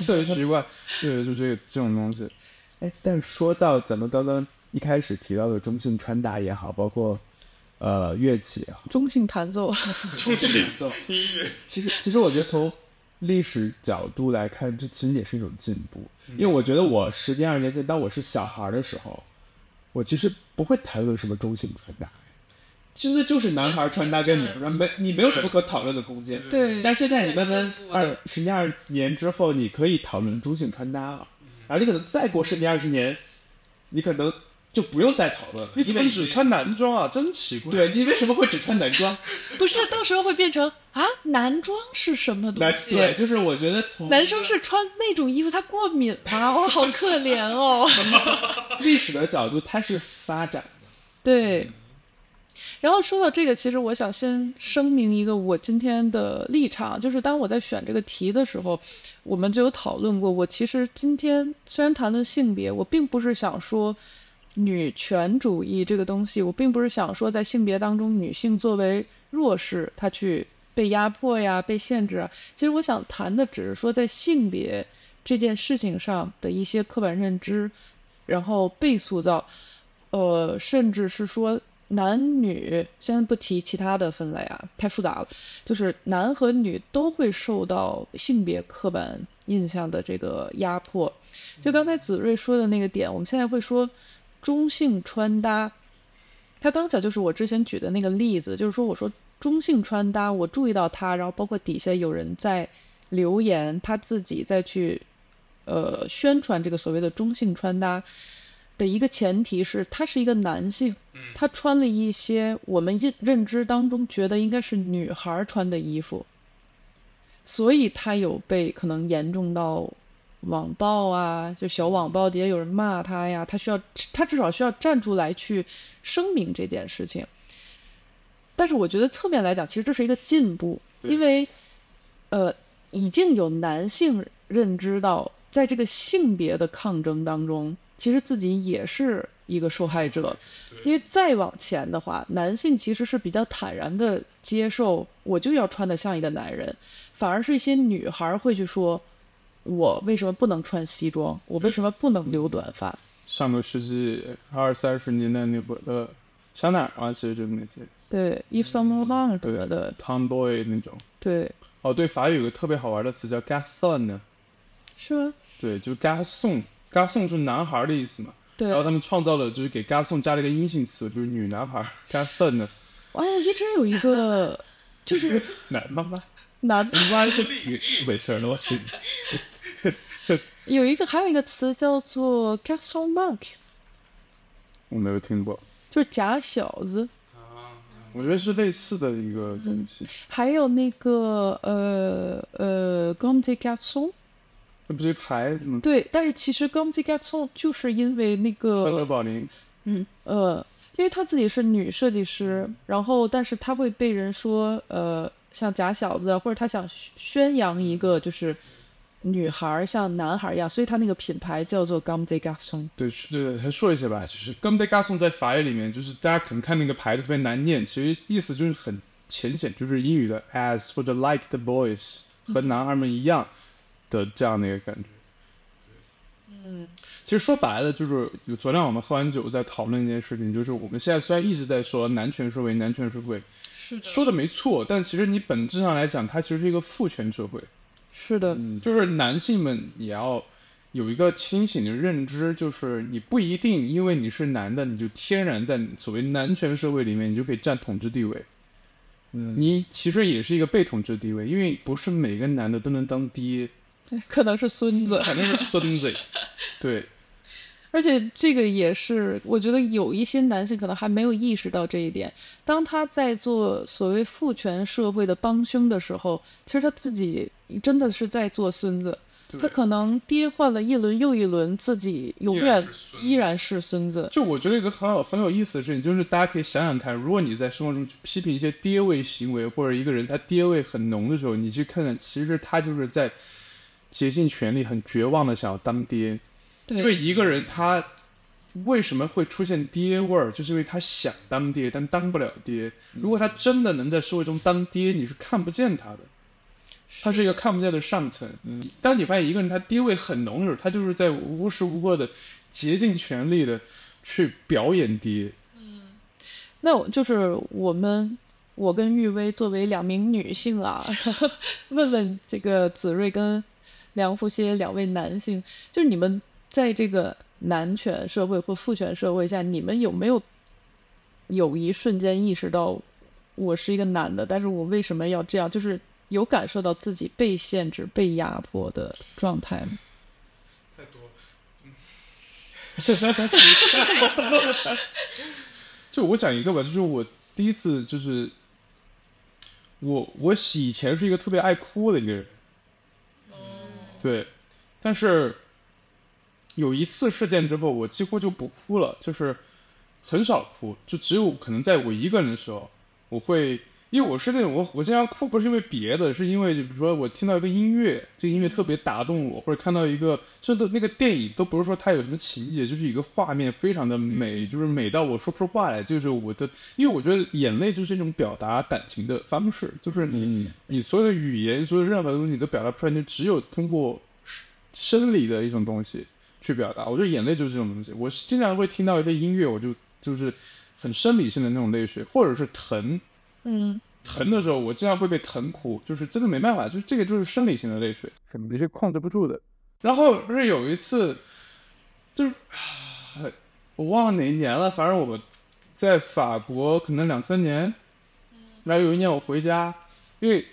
特别奇怪。*laughs* 对，就这个这种东西。哎，但是说到咱们刚刚一开始提到的中性穿搭也好，包括呃乐器也好，*laughs* 中性弹奏，中性弹奏。音乐，其实其实我觉得从历史角度来看，这其实也是一种进步。因为我觉得我十年二十年前，当我是小孩的时候，我其实不会谈论什么中性穿搭，真的就是男孩穿搭跟女孩穿搭没你没有什么可讨论的空间。对但现在你慢慢二十年二年之后，你可以讨论中性穿搭了，然后你可能再过十年二十年，你可能就不用再讨论了。你怎么只穿男装啊？真奇怪。对你为什么会只穿男装？*laughs* 不是到时候会变成啊，男装是什么东西？对，就是我觉得从男生是穿那种衣服，他过敏啊？哇，好可怜哦。*laughs* 历史的角度，它是发展的。对。然后说到这个，其实我想先声明一个我今天的立场，就是当我在选这个题的时候，我们就有讨论过。我其实今天虽然谈论性别，我并不是想说女权主义这个东西，我并不是想说在性别当中女性作为弱势，她去被压迫呀、被限制啊。其实我想谈的只是说在性别这件事情上的一些刻板认知，然后被塑造，呃，甚至是说。男女先不提其他的分类啊，太复杂了。就是男和女都会受到性别刻板印象的这个压迫。就刚才子睿说的那个点，我们现在会说中性穿搭。他刚巧就是我之前举的那个例子，就是说我说中性穿搭，我注意到他，然后包括底下有人在留言，他自己再去呃宣传这个所谓的中性穿搭。的一个前提是他是一个男性，他穿了一些我们认认知当中觉得应该是女孩穿的衣服，所以他有被可能严重到网暴啊，就小网暴底下有人骂他呀，他需要他至少需要站出来去声明这件事情。但是我觉得侧面来讲，其实这是一个进步，因为呃已经有男性认知到在这个性别的抗争当中。其实自己也是一个受害者，因为再往前的话，男性其实是比较坦然的接受，我就要穿的像一个男人，反而是一些女孩会去说，我为什么不能穿西装？我为什么不能留短发？上个世纪二三十年代那会的香奈儿啊，其实就是那些对，Yves Saint Laurent 什么的，Tomboy 那种。对，哦，对，法语有个特别好玩的词叫 garçon，是吗？对，就是 garçon。嘎送是男孩的意思嘛？对。然后他们创造了，就是给 g a s o n 加了一个阴性词，就是女男孩。嘎送的。哇，一直有一个，就是 *laughs* 男妈妈。男妈妈是没事了，我去。*laughs* 有一个，还有一个词叫做 garçon manque。我没有听过。就是假小子。啊。我觉得是类似的一个东西。还有那个呃呃，grande garçon。这不是一牌吗？对，但是其实 g o m z i g a t o n 就是因为那个川宝林，嗯呃，因为她自己是女设计师，然后但是她会被人说呃像假小子，或者她想宣扬一个就是女孩像男孩一样，所以他那个品牌叫做 Gomde Garson 对，对，还说一下吧，就是 Gomde Garson 在法语里面，就是大家可能看那个牌子特别难念，其实意思就是很浅显，就是英语的 as 或者 like the boys 和男孩们一样。的这样的一个感觉，嗯，其实说白了就是，昨天我们喝完酒在讨论一件事情，就是我们现在虽然一直在说男权社会，男权社会，是的。说的没错，但其实你本质上来讲，它其实是一个父权社会，是的，就是男性们也要有一个清醒的认知，就是你不一定因为你是男的，你就天然在所谓男权社会里面，你就可以占统治地位，嗯，你其实也是一个被统治地位，因为不是每个男的都能当爹。*laughs* 可能是孙子，可能是孙子，*laughs* 对。而且这个也是，我觉得有一些男性可能还没有意识到这一点。当他在做所谓父权社会的帮凶的时候，其实他自己真的是在做孙子。他可能爹换了一轮又一轮，自己永远依然是孙子。就我觉得一个很好很有意思的事情，就是大家可以想想看，如果你在生活中去批评一些爹味行为，或者一个人他爹味很浓的时候，你去看看，其实他就是在。竭尽全力，很绝望的想要当爹，因为一个人他为什么会出现爹味儿，就是因为他想当爹，但当不了爹。如果他真的能在社会中当爹，你是看不见他的，他是一个看不见的上层。嗯，当你发现一个人他爹味很浓的时候，他就是在无时无刻的竭尽全力的去表演爹。嗯，那我就是我们，我跟玉薇作为两名女性啊，*laughs* 问问这个子睿跟。梁福些两位男性，就是你们在这个男权社会或父权社会下，你们有没有有一瞬间意识到，我是一个男的，但是我为什么要这样？就是有感受到自己被限制、被压迫的状态吗？太多，嗯，*laughs* 就我讲一个吧，就是我第一次，就是我我以前是一个特别爱哭的一个人。对，但是有一次事件之后，我几乎就不哭了。就是很少哭，就只有可能在我一个人的时候，我会，因为我是那种我我经常哭不是因为别的，是因为就比如说我听到一个音乐，这个音乐特别打动我，或者看到一个甚至那个电影都不是说它有什么情节，就是一个画面非常的美，就是美到我说不出话来，就是我的，因为我觉得眼泪就是一种表达感情的方式，就是你你所有的语言，所有任何东西你都表达不出来，你只有通过生理的一种东西去表达。我觉得眼泪就是这种东西，我是经常会听到一些音乐，我就就是很生理性的那种泪水，或者是疼，嗯，疼的时候，我经常会被疼哭，就是真的没办法，就是这个就是生理性的泪水，你是控制不住的。然后是有一次，就是啊我忘了哪一年了，反正我在法国可能两三年，然后有一年我回家，因为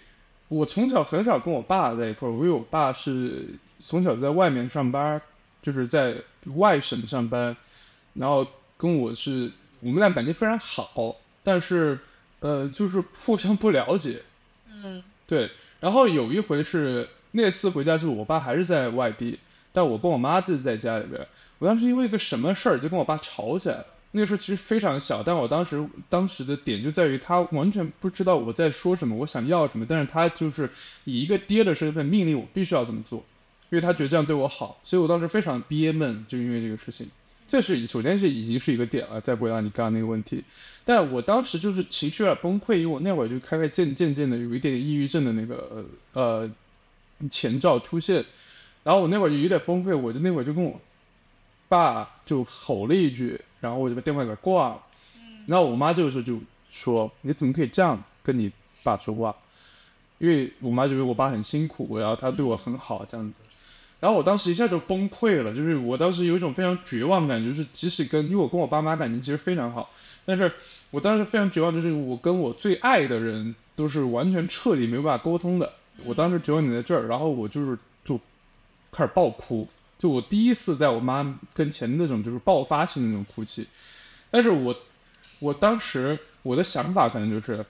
我从小很少跟我爸在一块儿，因为我爸是从小在外面上班，就是在外省上班，然后跟我是我们俩感情非常好，但是呃就是互相不了解，嗯，对。然后有一回是那次回家，就是我爸还是在外地，但我跟我妈自己在家里边。我当时因为一个什么事儿就跟我爸吵起来了。那个时候其实非常小，但我当时当时的点就在于他完全不知道我在说什么，我想要什么，但是他就是以一个爹的身份命令我必须要这么做，因为他觉得这样对我好，所以我当时非常憋闷，就因为这个事情。这是首先是已经是一个点了，再回答你刚刚那个问题。但我当时就是情绪有点崩溃，因为我那会儿就开开渐渐渐的有一点点抑郁症的那个呃前兆出现，然后我那会儿就有点崩溃，我就那会儿就跟我爸就吼了一句，然后我就把电话给挂了。然后我妈这个时候就说：“你怎么可以这样跟你爸说话？”因为我妈觉得我爸很辛苦，然后他对我很好这样子。然后我当时一下就崩溃了，就是我当时有一种非常绝望的感觉，就是即使跟因为我跟我爸妈感情其实非常好，但是我当时非常绝望，就是我跟我最爱的人都是完全彻底没有办法沟通的。我当时绝望你在这儿，然后我就是就开始爆哭，就我第一次在我妈跟前那种就是爆发性的那种哭泣。但是我我当时我的想法可能就是，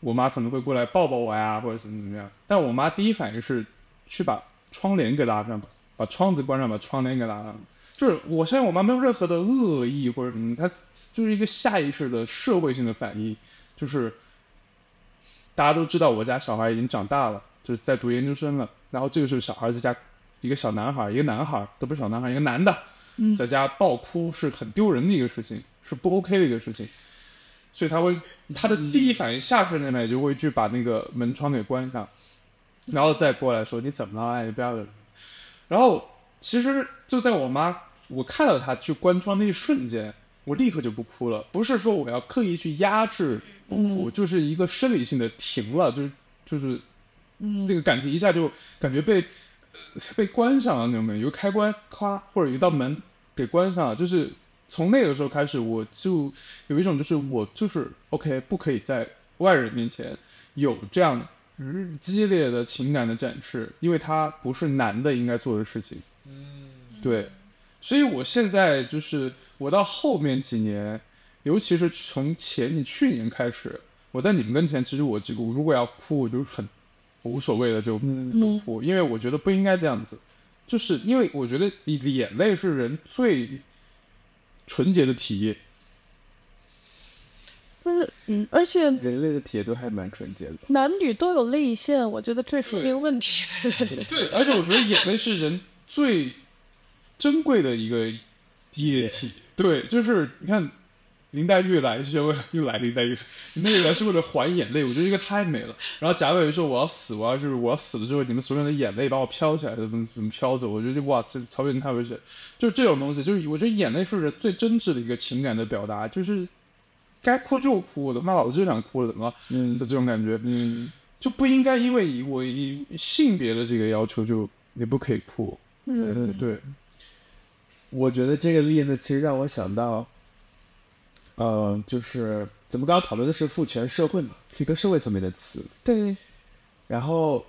我妈可能会过来抱抱我呀，或者怎么怎么样。但我妈第一反应是去把窗帘给拉上吧，把窗子关上，把窗帘给拉上。就是我相信我妈没有任何的恶意或者什么，她就是一个下意识的社会性的反应，就是大家都知道我家小孩已经长大了，就是在读研究生了，然后这个时候小孩在家，一个小男孩，一个男孩，都不是小男孩，一个男的，在家暴哭是很丢人的一个事情，是不 OK 的一个事情，所以他会他的第一反应下意识那边就会去把那个门窗给关上，然后再过来说你怎么了？哎，你不要。然后其实就在我妈我看到她去关窗那一瞬间，我立刻就不哭了，不是说我要刻意去压制不哭，就是一个生理性的停了，就是就是，嗯，这个感情一下就感觉被、呃被关上了那种感觉，有个开关咔或者有一道门给关上了，就是从那个时候开始，我就有一种就是我就是 OK，不可以在外人面前有这样日激烈的情感的展示，因为它不是男的应该做的事情。嗯，对，所以我现在就是我到后面几年，尤其是从前你去年开始，我在你们跟前，其实我这个如果要哭，我就很无所谓的就就哭，因为我觉得不应该这样子，就是因为我觉得眼泪是人最纯洁的体液。就是嗯，而且人类的铁都还蛮纯洁的。男女都有泪腺，我觉得这是一个问题。对，而且我觉得眼泪是人最珍贵的一个液体。对，就是你看林黛玉来是为了又来林黛玉，林黛玉来是为了还眼泪，我觉得这个太美了。然后贾伟说我要死，我要就是我要死了之后，你们所有人的眼泪把我飘起来，怎么怎么飘走？我觉得哇，这曹雪芹太危险，就是这种东西，就是我觉得眼泪是人最真挚的一个情感的表达，就是该哭就哭，我他妈老子就想哭了，怎么了？嗯的这种感觉，嗯，就不应该因为我以性别的这个要求就你不可以哭。嗯，对，我觉得这个例子其实让我想到，呃，就是咱们刚刚讨论的是父权社会嘛，是一个社会层面的词。对，然后，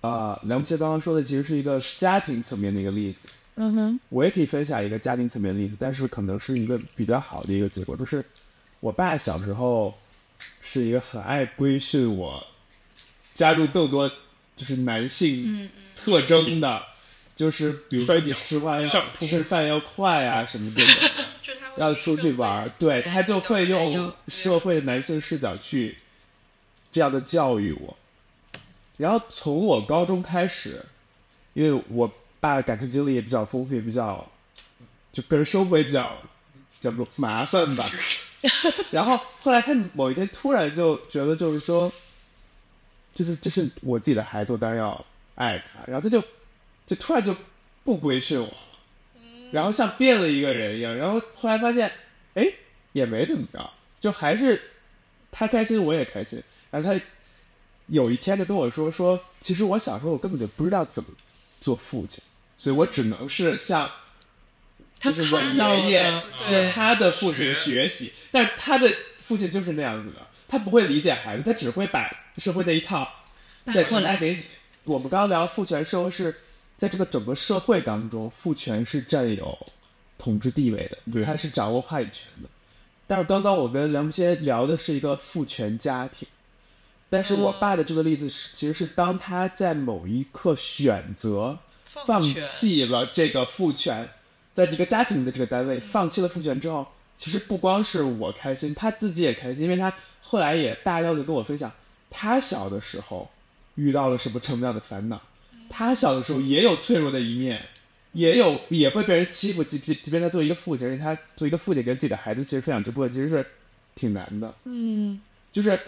啊、梁不谢刚刚说的其实是一个家庭层面的一个例子。嗯哼，我也可以分享一个家庭层面的例子，但是可能是一个比较好的一个结果，就是我爸小时候是一个很爱规训我，加入更多就是男性特征的，就是比如说你吃饭要上吃饭要快啊什么这种。*laughs* 就是他要出去玩，对，他就会用社会男性视角去这样的教育我。然后从我高中开始，因为我爸感情经历也比较丰富，也比较就个人生活也比较叫做麻烦吧。*laughs* *laughs* 然后后来他某一天突然就觉得，就是说，就是这是我自己的孩子，我当然要爱他。然后他就就突然就不规训我了，然后像变了一个人一样。然后后来发现，哎，也没怎么着，就还是他开心，我也开心。然后他有一天就跟我说说，其实我小时候我根本就不知道怎么做父亲，所以我只能是像。就是我看到爷爷就是他的父亲学习，但是他的父亲就是那样子的，他不会理解孩子，他只会把社会那一套再过来传达给你。我们刚刚聊父权社会是在这个整个社会当中，父权是占有统治地位的，对他是掌握话语权的。但是刚刚我跟梁木先聊的是一个父权家庭，但是我爸的这个例子是，其实是当他在某一刻选择放弃了这个父权，在一个家庭的这个单位放弃了父权之后，其实不光是我开心，他自己也开心，因为他后来也大量的跟我分享，他小的时候遇到了什么什么样的烦恼，他小的时候也有脆弱的一面，也有也会被人欺负，即即即便他作为一个父亲，而且他作为一个父亲跟自己的孩子其实分享这部分其实是挺难的，嗯，就是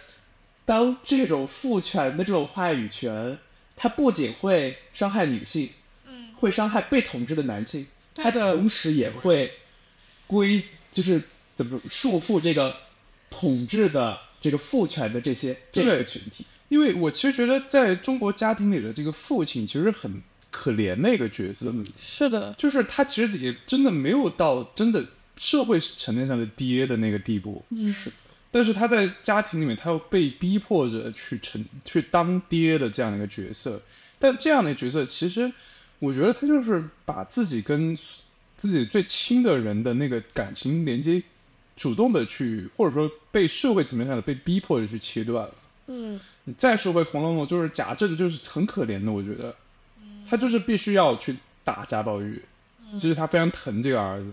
当这种父权的这种话语权，它不仅会伤害女性，嗯，会伤害被统治的男性，它对。的同时也会归就是怎么说束缚这个统治的这个父权的这些这个群体。因为我其实觉得在中国家庭里的这个父亲其实很可怜的一个角色，是的，就是他其实也真的没有到真的社会层面上的爹的那个地步，嗯，但是他在家庭里面，他又被逼迫着去成去当爹的这样的一个角色。但这样的角色，其实我觉得他就是把自己跟自己最亲的人的那个感情连接，主动的去，或者说被社会层面上的被逼迫的去切断了。嗯，你再说回《红楼梦》，就是贾政就是很可怜的，我觉得，他就是必须要去打贾宝玉，其实他非常疼这个儿子，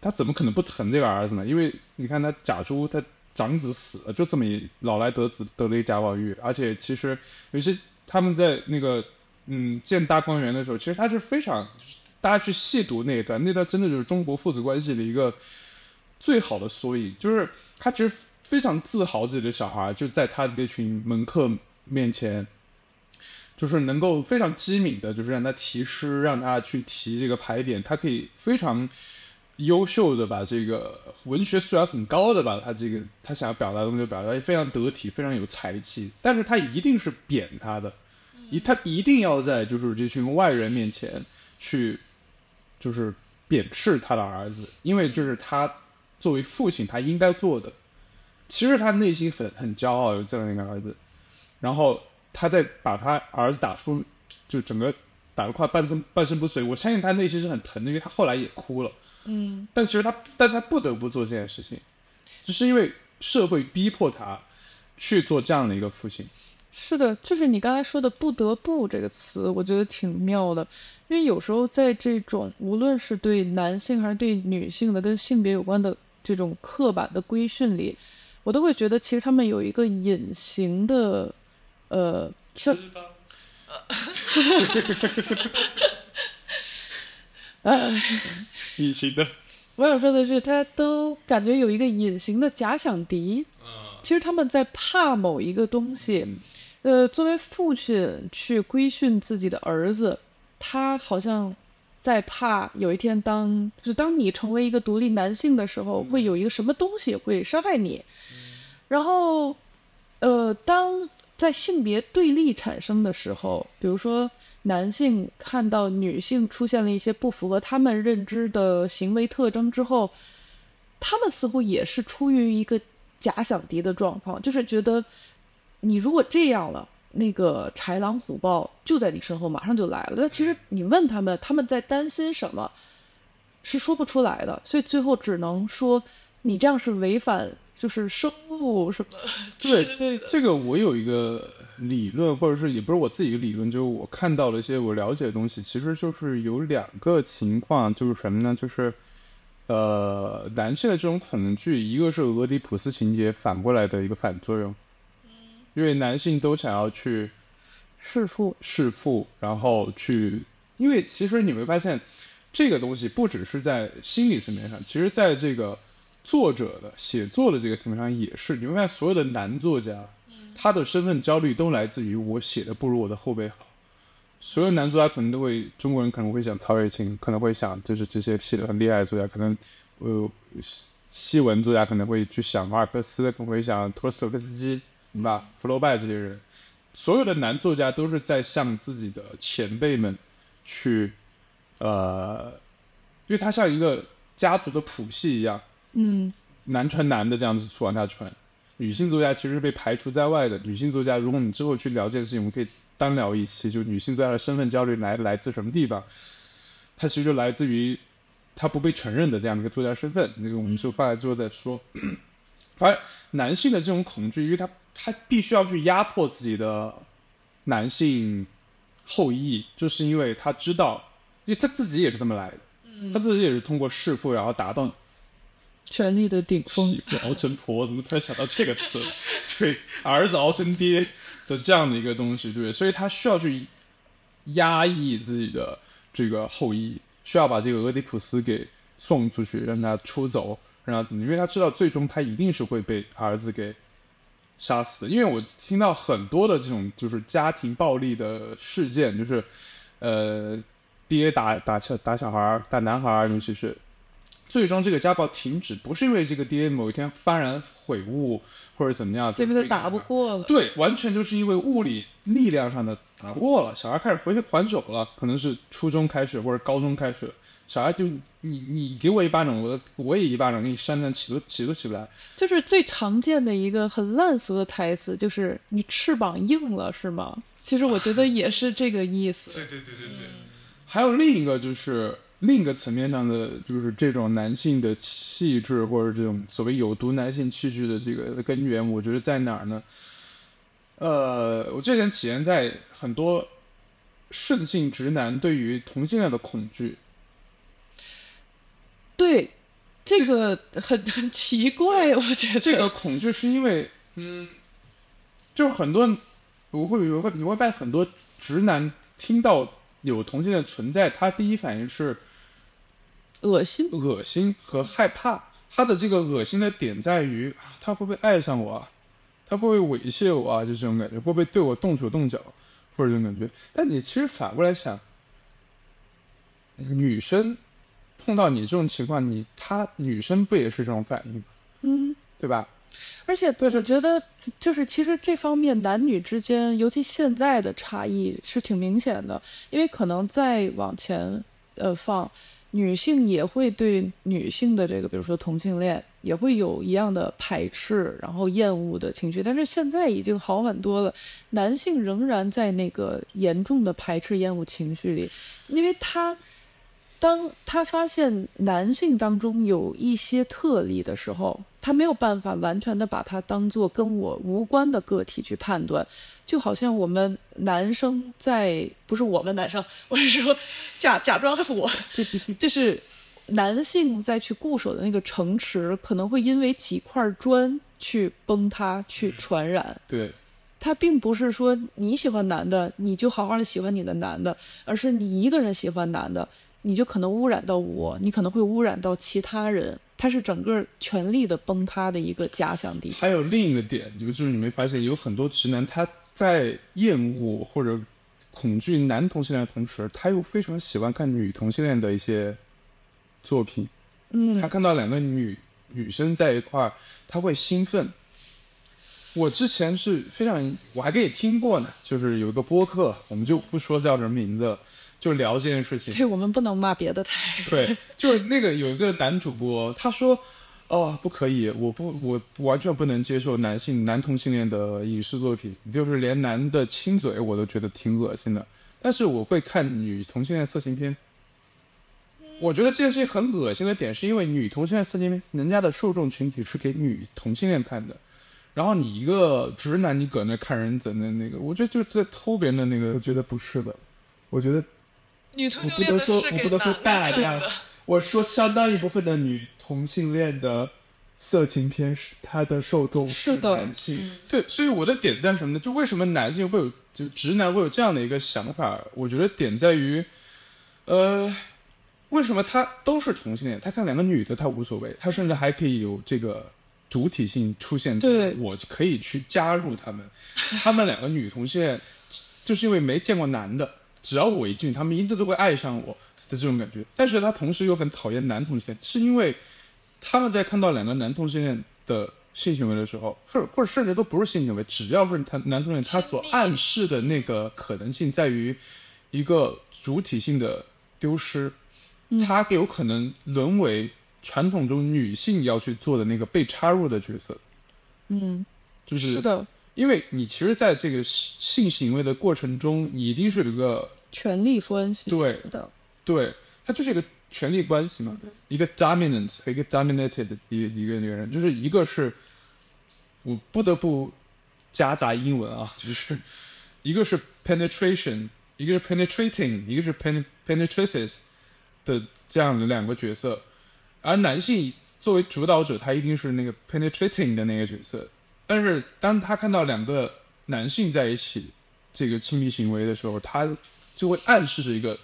他怎么可能不疼这个儿子呢？因为你看他贾珠他长子死了，就这么一老来得子得了一贾宝玉，而且其实有些他们在那个嗯建大观园的时候，其实他是非常大家去细读那一段，那段真的就是中国父子关系的一个最好的缩影，就是他其实非常自豪自己的小孩，就在他的那群门客面前，就是能够非常机敏的，就是让他题诗，让他去提这个牌匾，他可以非常优秀的把这个文学素养很高的把他这个他想要表达的东西表达非常得体，非常有才气，但是他一定是贬他的，一他一定要在就是这群外人面前去就是贬斥他的儿子，因为这是他作为父亲他应该做的。其实他内心很很骄傲有这样的一个儿子，然后他在把他儿子打出，就整个打得快半身半身不遂。我相信他内心是很疼的，因为他后来也哭了。嗯，但其实他，但他不得不做这件事情，就是因为社会逼迫他去做这样的一个父亲。是的，就是你刚才说的“不得不”这个词，我觉得挺妙的，因为有时候在这种无论是对男性还是对女性的跟性别有关的这种刻板的规训里，我都会觉得其实他们有一个隐形的，呃，是 *laughs* *laughs* 隐形的，*laughs* 我想说的是，他都感觉有一个隐形的假想敌。其实他们在怕某一个东西。呃，作为父亲去规训自己的儿子，他好像在怕有一天当就是当你成为一个独立男性的时候，会有一个什么东西会伤害你。然后，呃，当在性别对立产生的时候，比如说男性看到女性出现了一些不符合他们认知的行为特征之后，他们似乎也是出于一个假想敌的状况，就是觉得你如果这样了，那个豺狼虎豹就在你身后，马上就来了。但其实你问他们，他们在担心什么，是说不出来的，所以最后只能说你这样是违反就是生物什么 *laughs* 对。这个我有一个理论，或者是也不是我自己的理论，就是我看到了一些我了解的东西，其实就是有两个情况，就是什么呢？就是呃，男性的这种恐惧，一个是俄狄浦斯情节反过来的一个反作用，因为男性都想要去弑父，弑父，然后去，因为其实你会发现，这个东西不只是在心理层面上，其实在这个作者的写作的这个层面上也是，你会发现所有的男作家，他的身份焦虑都来自于我写的不如我的后辈好。所有男作家可能都会，中国人可能会想曹雪芹，可能会想就是这些写的很厉害的作家，可能呃西西文作家可能会去想马尔克斯，可能会想托斯托夫斯基，对吧？福楼拜这些人，所有的男作家都是在向自己的前辈们去，呃，因为他像一个家族的谱系一样，嗯，男传男的这样子往下传。女性作家其实是被排除在外的。女性作家，如果你之后去聊这件事情，我们可以单聊一期，就女性作家的身份焦虑来来自什么地方？它其实就来自于她不被承认的这样的一个作家身份。那个我们就放在之后再说。*coughs* 反正男性的这种恐惧，因为他他必须要去压迫自己的男性后裔，就是因为他知道，因为他自己也是这么来的，他自己也是通过弑父，然后达到权力的顶峰媳。妇熬成婆，怎么突然想到这个词？*laughs* 对，儿子熬成爹的这样的一个东西，对，所以他需要去压抑自己的这个后裔，需要把这个俄狄浦斯给送出去，让他出走，让他怎么？因为他知道最终他一定是会被儿子给杀死的。因为我听到很多的这种就是家庭暴力的事件，就是呃，爹打打小打小孩儿，打男孩儿，尤其是。最终这个家暴停止，不是因为这个爹某一天幡然悔悟或者怎么样，这边都打不过了，对，完全就是因为物理力量上的打不过了，小孩开始回去还手了，可能是初中开始或者高中开始，小孩就你你给我一巴掌，我我也一巴掌给你扇扇起都起都起不来。就是最常见的一个很烂俗的台词，就是你翅膀硬了是吗？其实我觉得也是这个意思。*laughs* 对对对对对。还有另一个就是另一个层面上的，就是这种男性的气质或者这种所谓有毒男性气质的这个根源，我觉得在哪儿呢？呃，我这点体现在很多顺性直男对于同性恋的恐惧。对，这个很很奇怪，我觉得这个恐惧是因为，嗯，就是很多我会你会发现很多直男听到有同性恋存在，他第一反应是恶心。恶心和害怕。他的这个恶心的点在于，啊他会不会爱上我啊？他会不会猥亵我啊？就这种感觉，会不会对我动手动脚，或者这种感觉？但你其实反过来想，女生碰到你这种情况，你她女生不也是这种反应吗？嗯，对吧？而且我觉得，就是其实这方面男女之间，尤其现在的差异是挺明显的，因为可能再往前呃放，女性也会对女性的这个，比如说同性恋，也会有一样的排斥，然后厌恶的情绪。但是现在已经好很多了，男性仍然在那个严重的排斥、厌恶情绪里，因为他。当他发现男性当中有一些特例的时候，他没有办法完全的把它当做跟我无关的个体去判断，就好像我们男生在不是我们男生，我是说假假装是我，*laughs* 就是男性在去固守的那个城池，可能会因为几块砖去崩塌、去传染。对，他并不是说你喜欢男的，你就好好的喜欢你的男的，而是你一个人喜欢男的。你就可能污染到我，你可能会污染到其他人，它是整个权力的崩塌的一个假想敌。还有另一个点，就是你没发现有很多直男他在厌恶或者恐惧男同性恋的同时，他又非常喜欢看女同性恋的一些作品。嗯，他看到两个女女生在一块儿，他会兴奋。我之前是非常，我还给你听过呢，就是有一个播客，我们就不说叫什么名字了，就聊这件事情。对我们不能骂别的台。对，就是那个有一个男主播，他说：“哦，不可以，我不，我完全不能接受男性男同性恋的影视作品，就是连男的亲嘴我都觉得挺恶心的。但是我会看女同性恋色情片。我觉得这件事情很恶心的点，是因为女同性恋色情片，人家的受众群体是给女同性恋看的，然后你一个直男，你搁那看人怎的那个，我觉得就是在偷别人的那个，我觉得不是的，我觉得女同我不能说，我不能说大量，我说相当一部分的女同性恋的色情片是它的受众是男性，对，所以我的点在什么呢？就为什么男性会有，就直男会有这样的一个想法？我觉得点在于，呃，为什么他都是同性恋？他看两个女的他无所谓，他甚至还可以有这个主体性出现，对我可以去加入他们。他们两个女同性恋，就是因为没见过男的，只要我一进去，他们一定都会爱上我的这种感觉。但是他同时又很讨厌男同性恋，是因为他们在看到两个男同性恋的性行为的时候，或者或者甚至都不是性行为，只要是他男同性恋，他所暗示的那个可能性在于一个主体性的丢失，他有可能沦为传统中女性要去做的那个被插入的角色，嗯，就是是的，因为你其实在这个性行为的过程中，你一定是有一个权力关系，对的，对，它就是一个权力关系嘛，一个 dominant 和一个 dominated 的一个一个一个人，就是一个是，我不得不夹杂英文啊，*laughs* 就是一个是 penetration，一个是 penetrating，一个是 pen penetrated 的这样的两个角色，而男性作为主导者，他一定是那个 penetrating 的那个角色，但是当他看到两个男性在一起这个亲密行为的时候，他就会暗示着一个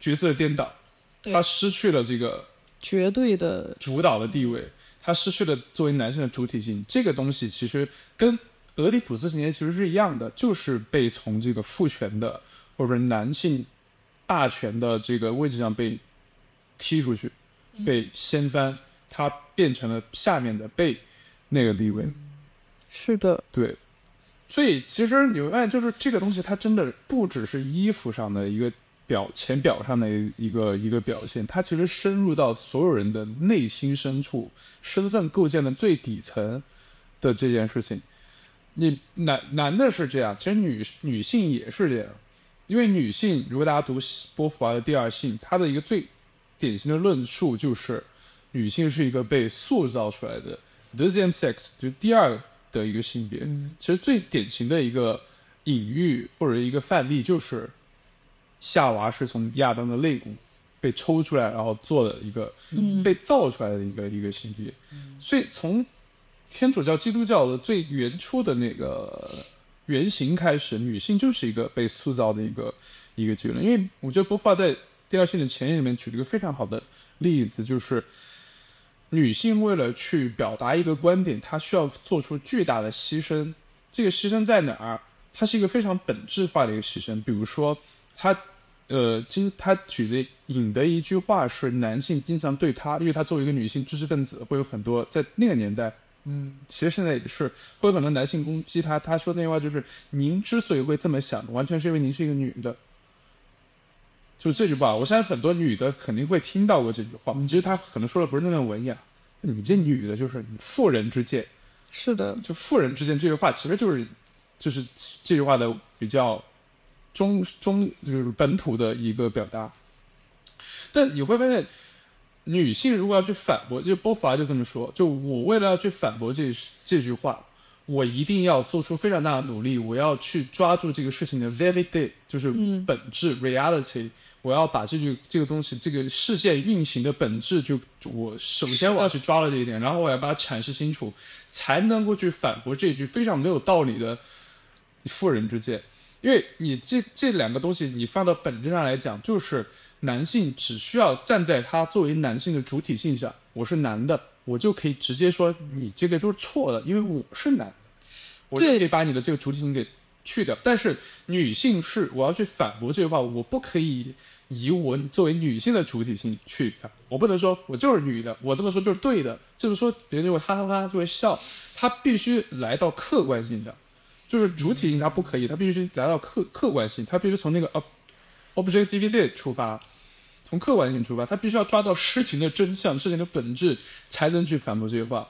角色的颠倒，他失去了这个绝对的，主导的地位，他失去了作为男性的主体性。这个东西其实跟俄狄浦斯情节其实是一样的，就是被从这个父权的或者是男性霸权的这个位置上被踢出去，被掀翻，他变成了下面的被那个地位。是的，对，所以其实你会发现，就是这个东西，它真的不只是衣服上的一个表浅表上的一个一个表现，它其实深入到所有人的内心深处，身份构建的最底层的这件事情。你男男的是这样，其实女女性也是这样，因为女性，如果大家读波伏娃的《第二性》，她的一个最典型的论述就是，女性是一个被塑造出来的 the same sex，就是第二的一个性别。其实最典型的一个隐喻或者一个范例就是，夏娃是从亚当的肋骨被抽出来，然后做的一个、被造出来的一个一个性别。所以从天主教、基督教的最原初的那个原型开始，女性就是一个被塑造的一个一个结论。因为我觉得波伏娃在第二性的前言里面举了一个非常好的例子，就是女性为了去表达一个观点，她需要做出巨大的牺牲。这个牺牲在哪儿？它是一个非常本质化的一个牺牲。比如说，她呃，经她举的引的一句话是，男性经常对她，因为她作为一个女性知识分子，会有很多在那个年代，嗯，其实现在也是会有很多男性攻击她。她说那句话就是：“您之所以会这么想，完全是因为您是一个女的。”就这句话，我相信很多女的肯定会听到过这句话。其实她可能说的不是那么文雅，你这女的就是妇人之见，是的，就妇人之见这句话，其实就是就是这句话的比较中中就是本土的一个表达。但你会发现，女性如果要去反驳，就波伏娃就这么说，就我为了要去反驳这这句话，我一定要做出非常大的努力，我要去抓住这个事情的 very day，就是本质、reality。我要把这句这个东西，这个事件运行的本质就，我首先我要去抓了这一点，然后我要把它阐释清楚，才能够去反驳这句非常没有道理的妇人之见。因为你这这两个东西，你放到本质上来讲，就是男性只需要站在他作为男性的主体性上，我是男的，我就可以直接说你这个就是错的，因为我是男的，我就可以把你的这个主体性给去掉。但是女性是我要去反驳这句话，我不可以以我作为女性的主体性去，我不能说我就是女的，我这么说就是对的，这么说别人就会哈哈哈就会笑，他必须来到客观性的。就是主体性它不可以，它必须来到客客观性，它必须从那个 ob objectivity 出发，从客观性出发，他必须要抓到事情的真相、事情的本质，才能去反驳这些话。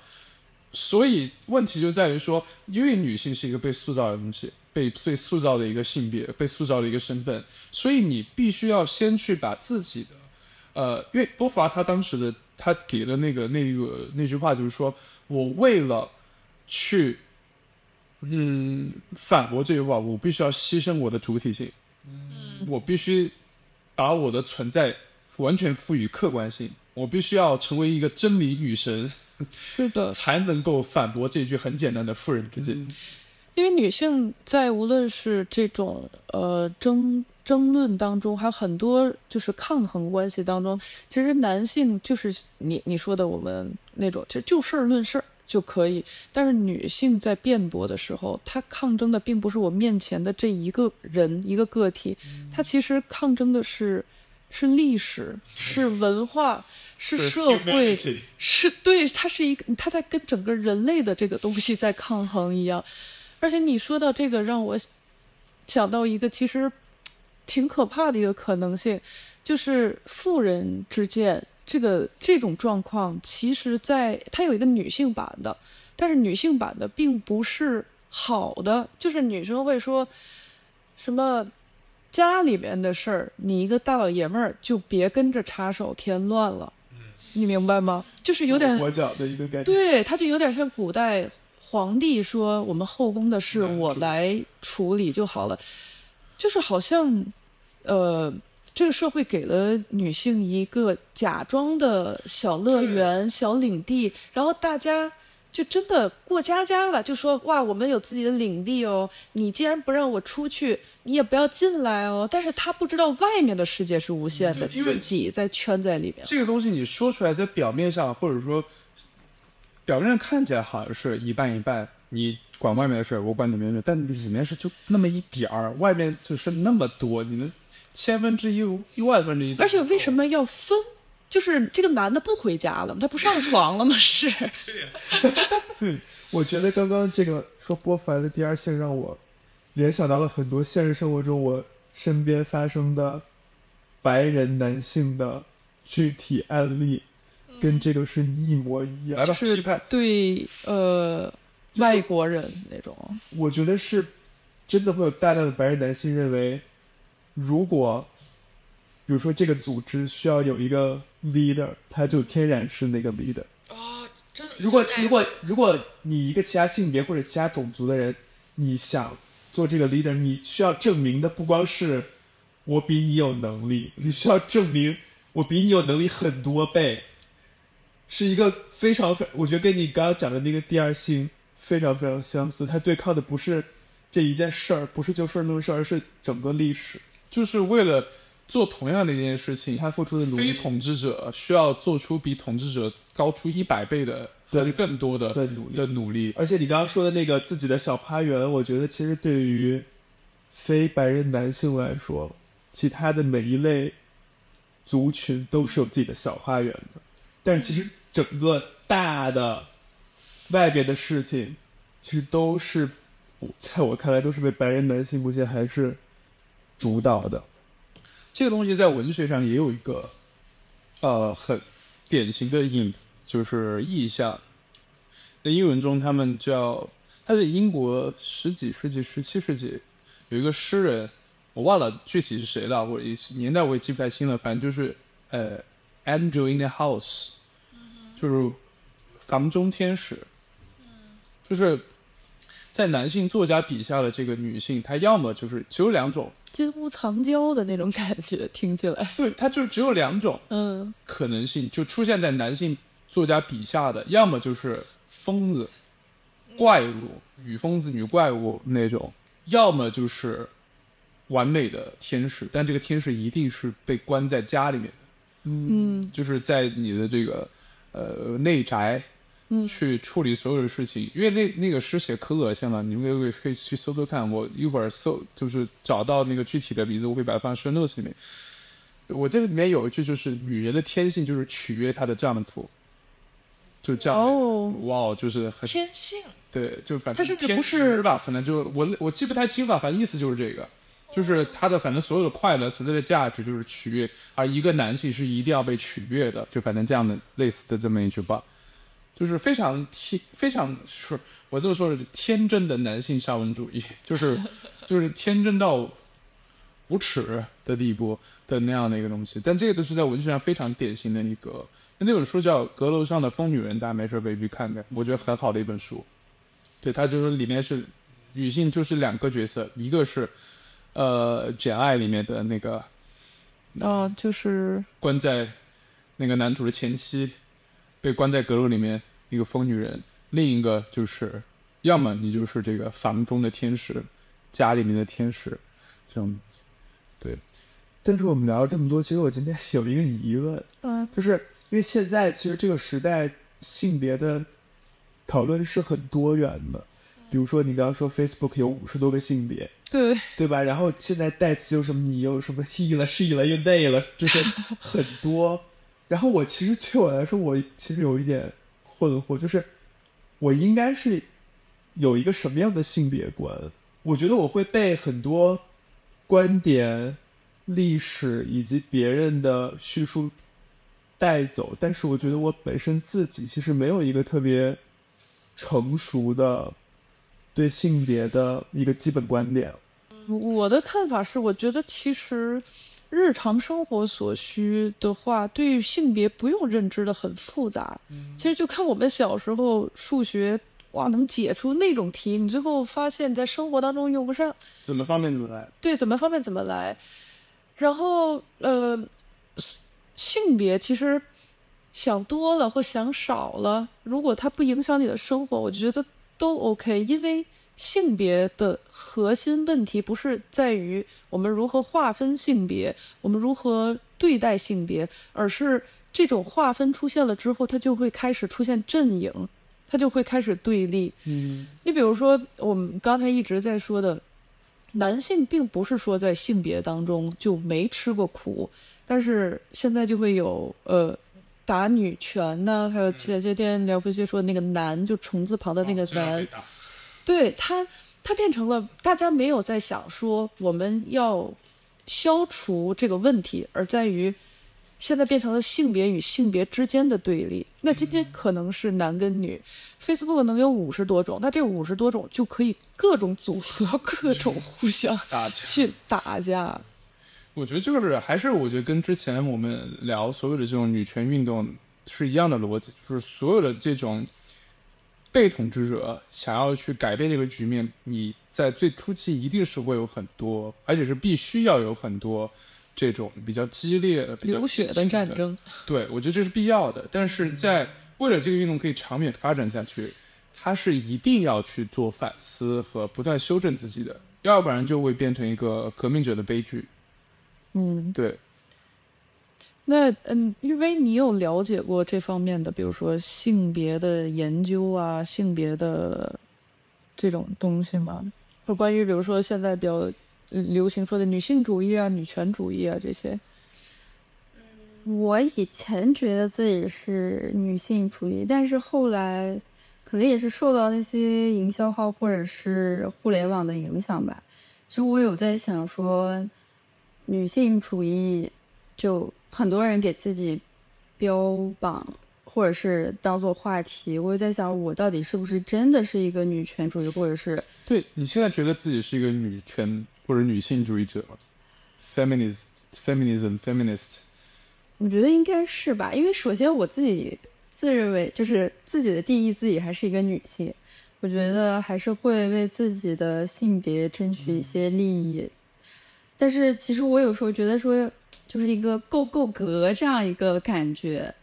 所以问题就在于说，因为女性是一个被塑造的东西，被被塑造的一个性别，被塑造的一个身份，所以你必须要先去把自己的，呃，因为波伏娃他当时的他给的那个那个那句话就是说，我为了去。嗯，反驳这句话，我必须要牺牲我的主体性，嗯，我必须把我的存在完全赋予客观性，我必须要成为一个真理女神，是的，*laughs* 才能够反驳这句很简单的妇人之见。因为女性在无论是这种呃争争论当中，还有很多就是抗衡关系当中，其实男性就是你你说的我们那种其实就事儿论事儿就可以，但是女性在辩驳的时候，她抗争的并不是我面前的这一个人一个个体，她其实抗争的是是历史、是文化、是社会。是对，它是一个，它在跟整个人类的这个东西在抗衡一样，而且你说到这个，让我想到一个其实挺可怕的一个可能性，就是妇人之见这个这种状况，其实在它有一个女性版的，但是女性版的并不是好的，就是女生会说什么。家里面的事儿，你一个大老爷们儿就别跟着插手添乱了，你明白吗？就是有点裹脚的一个概念。对，他就有点像古代皇帝说：“我们后宫的事我来处理就好了。”就是好像，呃，这个社会给了女性一个假装的小乐园、小领地，然后大家就真的过家家了，就说：“哇，我们有自己的领地哦，你既然不让我出去，你也不要进来哦。”但是他不知道外面的世界是无限的，自己在圈在里面。这个东西你说出来，在表面上或者说表面上看起来好像是一半一半，你管外面的事，我管里面的事，但里面是就那么一点儿，外面就是那么多，你能千分之一、一万分之一。而且为什么要分？就是这个男的不回家了吗？他不上床了吗？是。对，我觉得刚刚这个说波凡的第二性让我联想到了很多现实生活中我身边发生的白人男性的具体案例，跟这个是一模一样。来吧，是批判。对呃外国人那种。我觉得是真的会有大量的白人男性认为，如果比如说这个组织需要有一个 leader，他就天然是那个 leader。哦，真的如果如果如果你一个其他性别或者其他种族的人，你想做这个 leader，你需要证明的不光是我比你有能力，你需要证明我比你有能力很多倍，是一个非常非，我觉得跟你刚刚讲的那个第二性非常非常相似。他对抗的不是这一件事儿，不是就事论事，而是整个历史，就是为了做同样的一件事情，他付出的努力非统治者需要做出比统治者高出一百倍的对和更多的的努力的努力。而且你刚刚说的那个自己的小花园，我觉得其实对于非白人男性来说，其他的每一类族群都是有自己的小花园的。但是其实整个大的外边的事情，其实都是在我看来都是被白人男性目前还是主导的。这个东西在文学上也有一个呃很典型的影，就是意象。在英文中，他们叫他是英国十几世纪、十七世纪有一个诗人，我忘了具体是谁了，或者年代我也记不太清了。反正就是呃，Andrew in the House，就是房中天使。嗯。就是在男性作家笔下的这个女性，她要么就是只有两种，金屋藏娇的那种感觉，听起来，对，她就只有两种，嗯，可能性就出现在男性作家笔下的，要么就是疯子、怪物、女疯子、女怪物那种，要么就是完美的天使，但这个天使一定是被关在家里面的，嗯就是在你的这个呃内宅嗯。去处理所有的事情，因为那那个诗写可恶心了，你们可以可以去搜搜看，我一会儿搜就是找到那个具体的名字，我会把它放在 show notes 里面。我这里面有一句就是女人的天性就是取悦她的丈夫，就这样。哦。哇，就是很天性，对，就反正天甚至不是吧，可能就我我记不太清了，反正意思就是这个，就是他的反正所有的快乐存在的价值就是取悦，而一个男性是一定要被取悦的，就反正这样的类似的这么一句话，就是非常天非常是我这么说是天真的男性沙文主义，就是 *laughs* 就是天真到无耻的地步的那样的一个东西，但这个都是在文学上非常典型的一个。那本书叫《阁楼上的疯女人》，大家没事儿可以去看看，我觉得很好的一本书。对，它就是里面是女性，就是两个角色，一个是呃《简爱》里面的那个啊，就是关在那个男主的前妻被关在阁楼里面，一个疯女人；另一个就是，要么你就是这个房中的天使，家里面的天使，这种对。但是我们聊了这么多，其实我今天有一个疑问，*laughs* 嗯。就是因为现在其实这个时代性别的讨论是很多元的，比如说你刚刚说 Facebook 有五十多个性别，对，对吧？然后现在代词有什么你又什么 he 了 she 了又 they 了，就是很多。*laughs* 然后我其实对我来说，我其实有一点困惑，就是我应该是有一个什么样的性别观？我觉得我会被很多观点、历史以及别人的叙述带走，但是我觉得我本身自己其实没有一个特别成熟的对性别的一个基本观点。我的看法是，我觉得其实日常生活所需的话，对于性别不用认知的很复杂。其实就看我们小时候数学，哇，能解出那种题，你最后发现你在生活当中用不上。怎么方便怎么来。对，怎么方便怎么来。然后呃，性别其实想多了或想少了，如果它不影响你的生活，我觉得都 OK。因为性别的核心问题不是在于我们如何划分性别，我们如何对待性别，而是这种划分出现了之后，它就会开始出现阵营，它就会开始对立。嗯，你比如说，我们刚才一直在说的，男性并不是说在性别当中就没吃过苦，但是现在就会有呃打女权呢、还有前些天聊飞飞说的那个男，就虫字旁的那个男，对他，他变成了大家没有在想说我们要消除这个问题，而在于现在变成了性别与性别之间的对立。那今天可能是男跟女，Facebook 能有五十多种，那这五十多种就可以各种组合，各种互相。去打架。我觉得这个是还是我觉得跟之前我们聊所有的这种女权运动是一样的逻辑，就是所有的这种被统治者想要去改变这个局面，你在最初期一定是会有很多，而且是必须要有很多这种比较激烈的、比较流血的战。争，对，我觉得这是必要的，但是在为了这个运动可以长远发展下去，它是一定要去做反思和不断修正自己的，要不然就会变成一个革命者的悲剧。嗯，对，那嗯，因为你有了解过这方面的，比如说性别的研究啊，性别的这种东西吗？或关于比如说现在比较呃流行说的女性主义啊、女权主义啊这些，我以前觉得自己是女性主义，但是后来可能也是受到那些营销号或者是互联网的影响吧。其实我有在想说，女性主义就很多人给自己标榜，或者是当做话题。我就在想，我到底是不是真的是一个女权主义，或者是对你现在觉得自己是一个女权或者女性主义者吗？feminist、feminism、feminist，我觉得应该是吧，因为首先我自己自认为就是自己的定义，自己还是一个女性，我觉得还是会为自己的性别争取一些利益。但是其实我有时候觉得说，就是一个够够格这样一个感觉，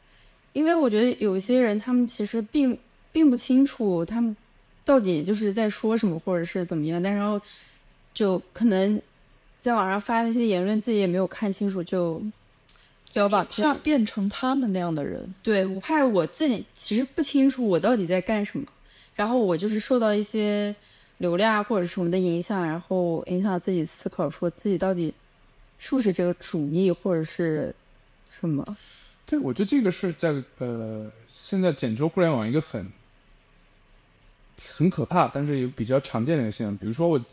因为我觉得有一些人他们其实并并不清楚他们到底就是在说什么，或者是怎么样，但然后就可能在网上发那些言论，自己也没有看清楚就。标榜自己怕变成他们那样的人。对我怕我自己其实不清楚我到底在干什么，然后我就是受到一些流量啊或者是什么的影响，然后影响自己思考，说自己到底是不是这个主义或者是什么。对，我觉得这个是在呃现在简州互联网一个很很可怕，但是也比较常见的一个现象。比如说我，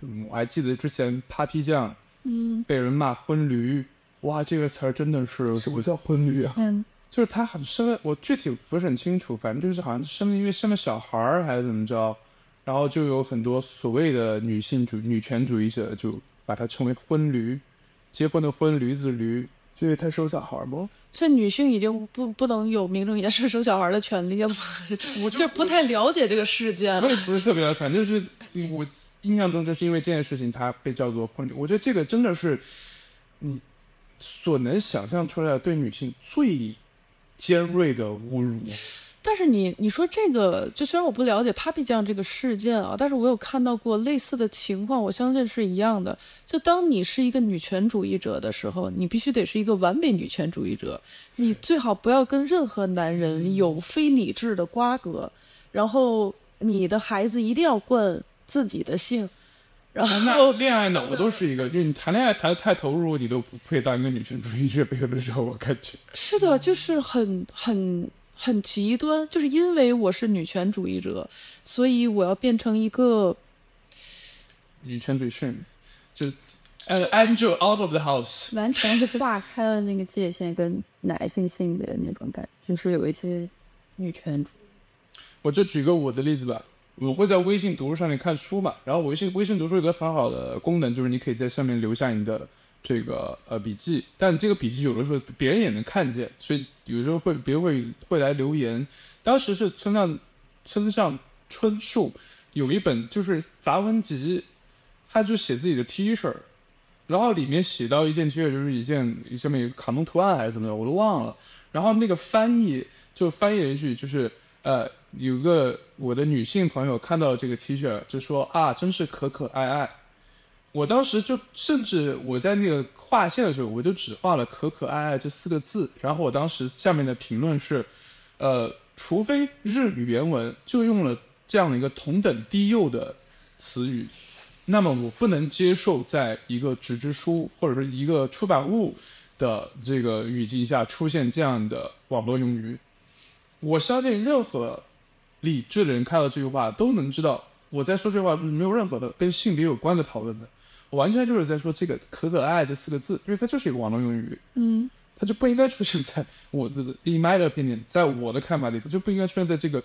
嗯我还记得之前 Papi 酱嗯，被人骂婚驴，哇，这个词儿真的是什么叫婚驴啊？嗯，就是他很生了，我具体不是很清楚，反正就是好像生了因为生了小孩儿还是怎么着，然后就有很多所谓的女性主女权主义者就把它称为婚驴，结婚的婚，驴子的驴。就因为他生小孩吗？这女性已经不不能有名正言顺生小孩的权利了吗？我 *laughs* 就不太了解这个事件我。也不是特别了，反正就是我印象中就是因为这件事情，它被叫做婚礼。我觉得这个真的是你所能想象出来的对女性最尖锐的侮辱。但是你你说这个，就虽然我不了解 Papi 酱这个事件啊，但是我有看到过类似的情况，我相信是一样的。就当你是一个女权主义者的时候，你必须得是一个完美女权主义者，你最好不要跟任何男人有非理智的瓜葛，然后你的孩子一定要冠自己的姓，然那后恋爱脑都是一个，就是你谈恋爱谈的太投入，你都不配当一个女权主义者。有的时候我感觉，是的，就是很很很极端，就是因为我是女权主义者，所以我要变成一个女权主义是，就是呃，angel out of the house。完全是划开了那个界限跟男性性别的那种感觉，就是有一些女权主义。我就举个我的例子吧，我会在微信读书上面看书嘛，然后微信微信读书有个很好的功能，就是你可以在上面留下你的这个呃笔记，但这个笔记有的时候别人也能看见，所以有时候会别人会会来留言。当时是村上村上春树有一本就是杂文集，他就写自己的 T 恤，然后里面写到一件 T 恤就是一件上面有卡通图案还是怎么的，我都忘了。然后那个翻译就翻译了一句，就是呃，有个我的女性朋友看到这个 T 恤，就说啊，真是可可爱爱。我当时就甚至我在那个划线的时候，我就只画了“可可爱爱”这四个字。然后我当时下面的评论是，呃，除非日语原文就用了这样的一个同等低幼的词语，那么我不能接受在一个纸质书或者是一个出版物的这个语境下出现这样的网络用语。我相信任何理智的人看到这句话都能知道，我在说这句话是没有任何的跟性别有关的讨论的，完全就是在说这个“可可爱爱”这四个字，因为它就是一个网络用语，嗯它就不应该出现在我的 in my opinion，在我的看法里，它就不应该出现在这个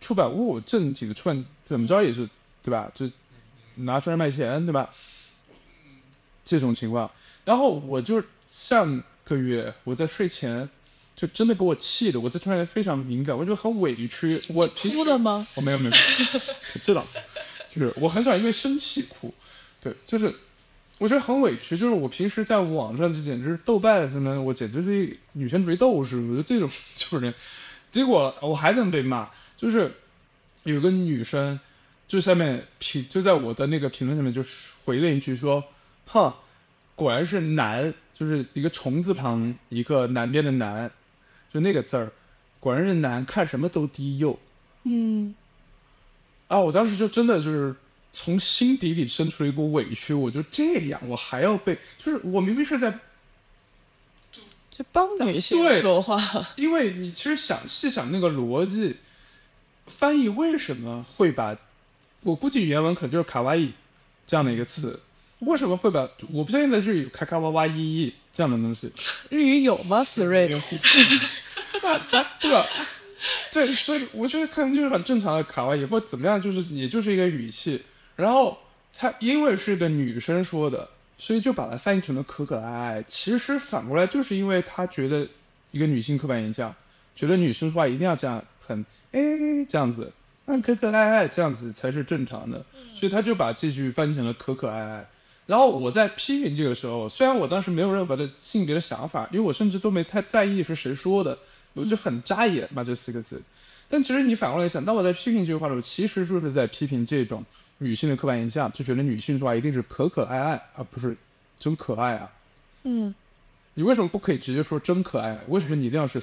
出版物正经的出版，怎么着也是对吧？就拿出来卖钱，对吧？这种情况，然后我就上个月我在睡前就真的给我气的，我这突然非常敏感，我就很委屈。我平时哭了吗？我没有没有，没有知道，就是我很少因为生气哭，对，就是我觉得很委屈，就是我平时在网上这简直是豆瓣什么，我简直是一女权主义斗士，我觉得这种就是，结果我还能被骂，就是有个女生就下面评就在我的那个评论下面就回了一句说，哼，果然是男，就是一个虫字旁一个南边的南，就那个字儿，果然是男，看什么都低幼。嗯，啊，我当时就真的就是从心底里生出了一股委屈，我就这样，我还要被，就是我明明是在，就帮女性说话，因为你其实想细想那个逻辑，翻译为什么会把，我估计原文可能就是卡哇伊这样的一个词，为什么会把，我不相信的日语卡卡哇哇伊伊这样的东西，日语有吗？思睿，对吧？对，所以我觉得可能就是很正常的卡哇伊或怎么样，就是也就是一个语气。然后他因为是个女生说的，所以就把它翻译成了可可爱爱。其实反过来就是因为他觉得一个女性刻板印象，觉得女生说话一定要这样很哎这样子，那可可爱爱这样子才是正常的，所以他就把这句翻译成了可可爱爱。然后我在批评这个时候，虽然我当时没有任何的性别的想法，因为我甚至都没太在意是谁说的，我就很扎眼嘛这四个字。但其实你反过来想，当我在批评这句话的时候，其实就是在批评这种女性的刻板印象，就觉得女性说话一定是可可爱爱，而不是真可爱啊。嗯，你为什么不可以直接说真可爱？为什么你一定要是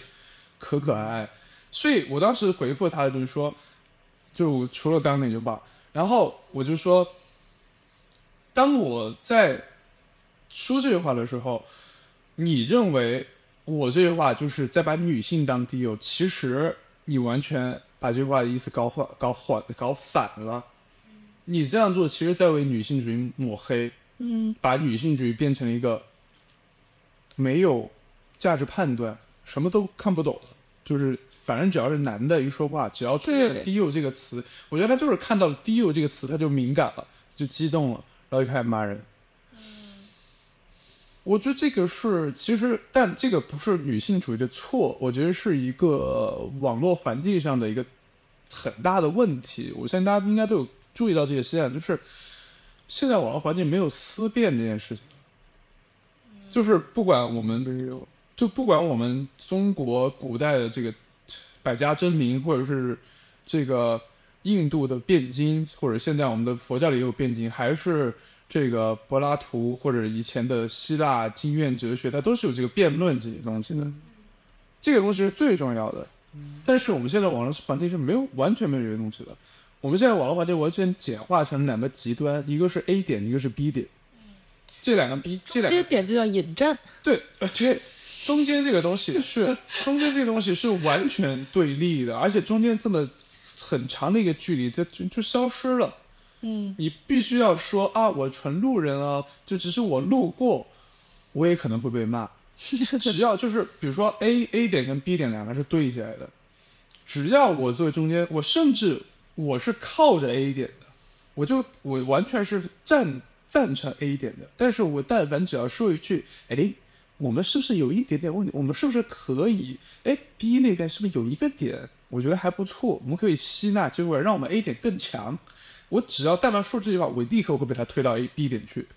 可可爱爱？所以我当时回复他的就是说，就除了刚刚那句话，然后我就说，当我在说这句话的时候，你认为我这句话就是在把女性当低幼，其实你完全把这句话的意思搞反、搞反、搞反了。你这样做，其实在为女性主义抹黑。嗯，把女性主义变成了一个没有价值判断、什么都看不懂，就是反正只要是男的一说话，只要出现对“低幼”这个词，我觉得他就是看到了“低幼”这个词，他就敏感了，就激动了，然后就开始骂人。我觉得这个是其实，但这个不是女性主义的错，我觉得是一个网络环境上的一个很大的问题。我相信大家应该都有注意到这个现象，就是现在网络环境没有思辨这件事情。就是不管我们就不管我们中国古代的这个百家争鸣，或者是这个印度的辩经，或者现在我们的佛教里也有辩经，还是这个柏拉图或者以前的希腊经院哲学，它都是有这个辩论这些东西的。这个东西是最重要的。但是我们现在网络环境是没有完全没有这些东西的。我们现在网络环境完全简化成两个极端，一个是 A 点，一个是 B 点。这两个 B 这两个点就叫引战。对，而且中间这个东西是中间这个东西是完全对立的，而且中间这么很长的一个距离，就就就消失了。嗯，你必须要说啊，我纯路人啊，就只是我路过，我也可能会被骂。只要就是比如说 A A 点跟 B 点两个是对起来的，只要我作为中间，我甚至我是靠着 A 点的，我就我完全是赞赞成 A 点的。但是我但凡只要说一句，哎，我们是不是有一点点问题？我们是不是可以？哎，B 那边是不是有一个点？我觉得还不错，我们可以吸纳结果，让我们 A 点更强。我只要但凡说这句话，我立刻会被他推到 A B 点去。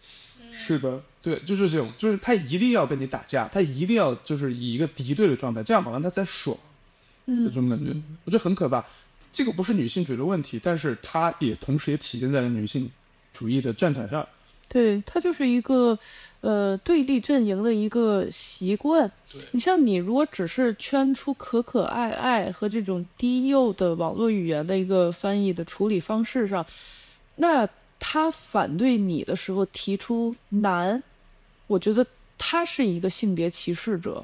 是的，对，就是这种，就是他一定要跟你打架，他一定要就是以一个敌对的状态，这样好像他在爽，这种感觉，我觉得很可怕。这个不是女性主义的问题，但是它也同时也体现在了女性主义的战场上。对，它就是一个呃对立阵营的一个习惯。你像你如果只是圈出可可爱爱和这种低幼的网络语言的一个翻译的处理方式上，那。他反对你的时候提出男，我觉得他是一个性别歧视者，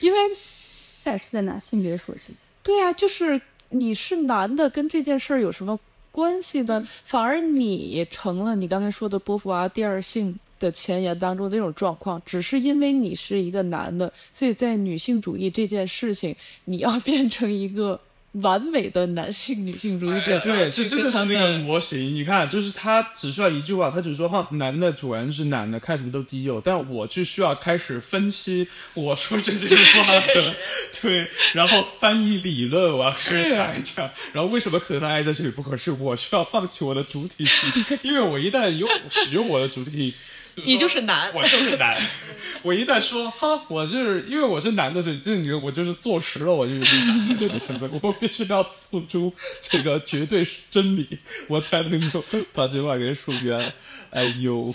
因为 *laughs* 他也是在拿性别说事情。对啊，就是你是男的，跟这件事儿有什么关系呢？反而你成了你刚才说的波伏娃第二性的前沿当中那种状况，只是因为你是一个男的，所以在女性主义这件事情，你要变成一个。完美的男性女性主义者，对，这真的是那个模型。你看，就是他只需要一句话，他只说哈，男的主人是男的，看什么都低幼。但我就需要开始分析 *laughs* 我说这句话的，对，然后翻译理论，我要开始讲一讲。然后为什么可能爱在这里不合适？我需要放弃我的主体性，*laughs* 因为我一旦用使用我的主体。你就是男，我就是男。*laughs* 我一旦说哈，我就是因为我是男的，所以这你我就是坐实了，我就是男的身份。我必须要诉诸这个绝对真理，我才能够 *laughs* 把这话给说圆。哎呦，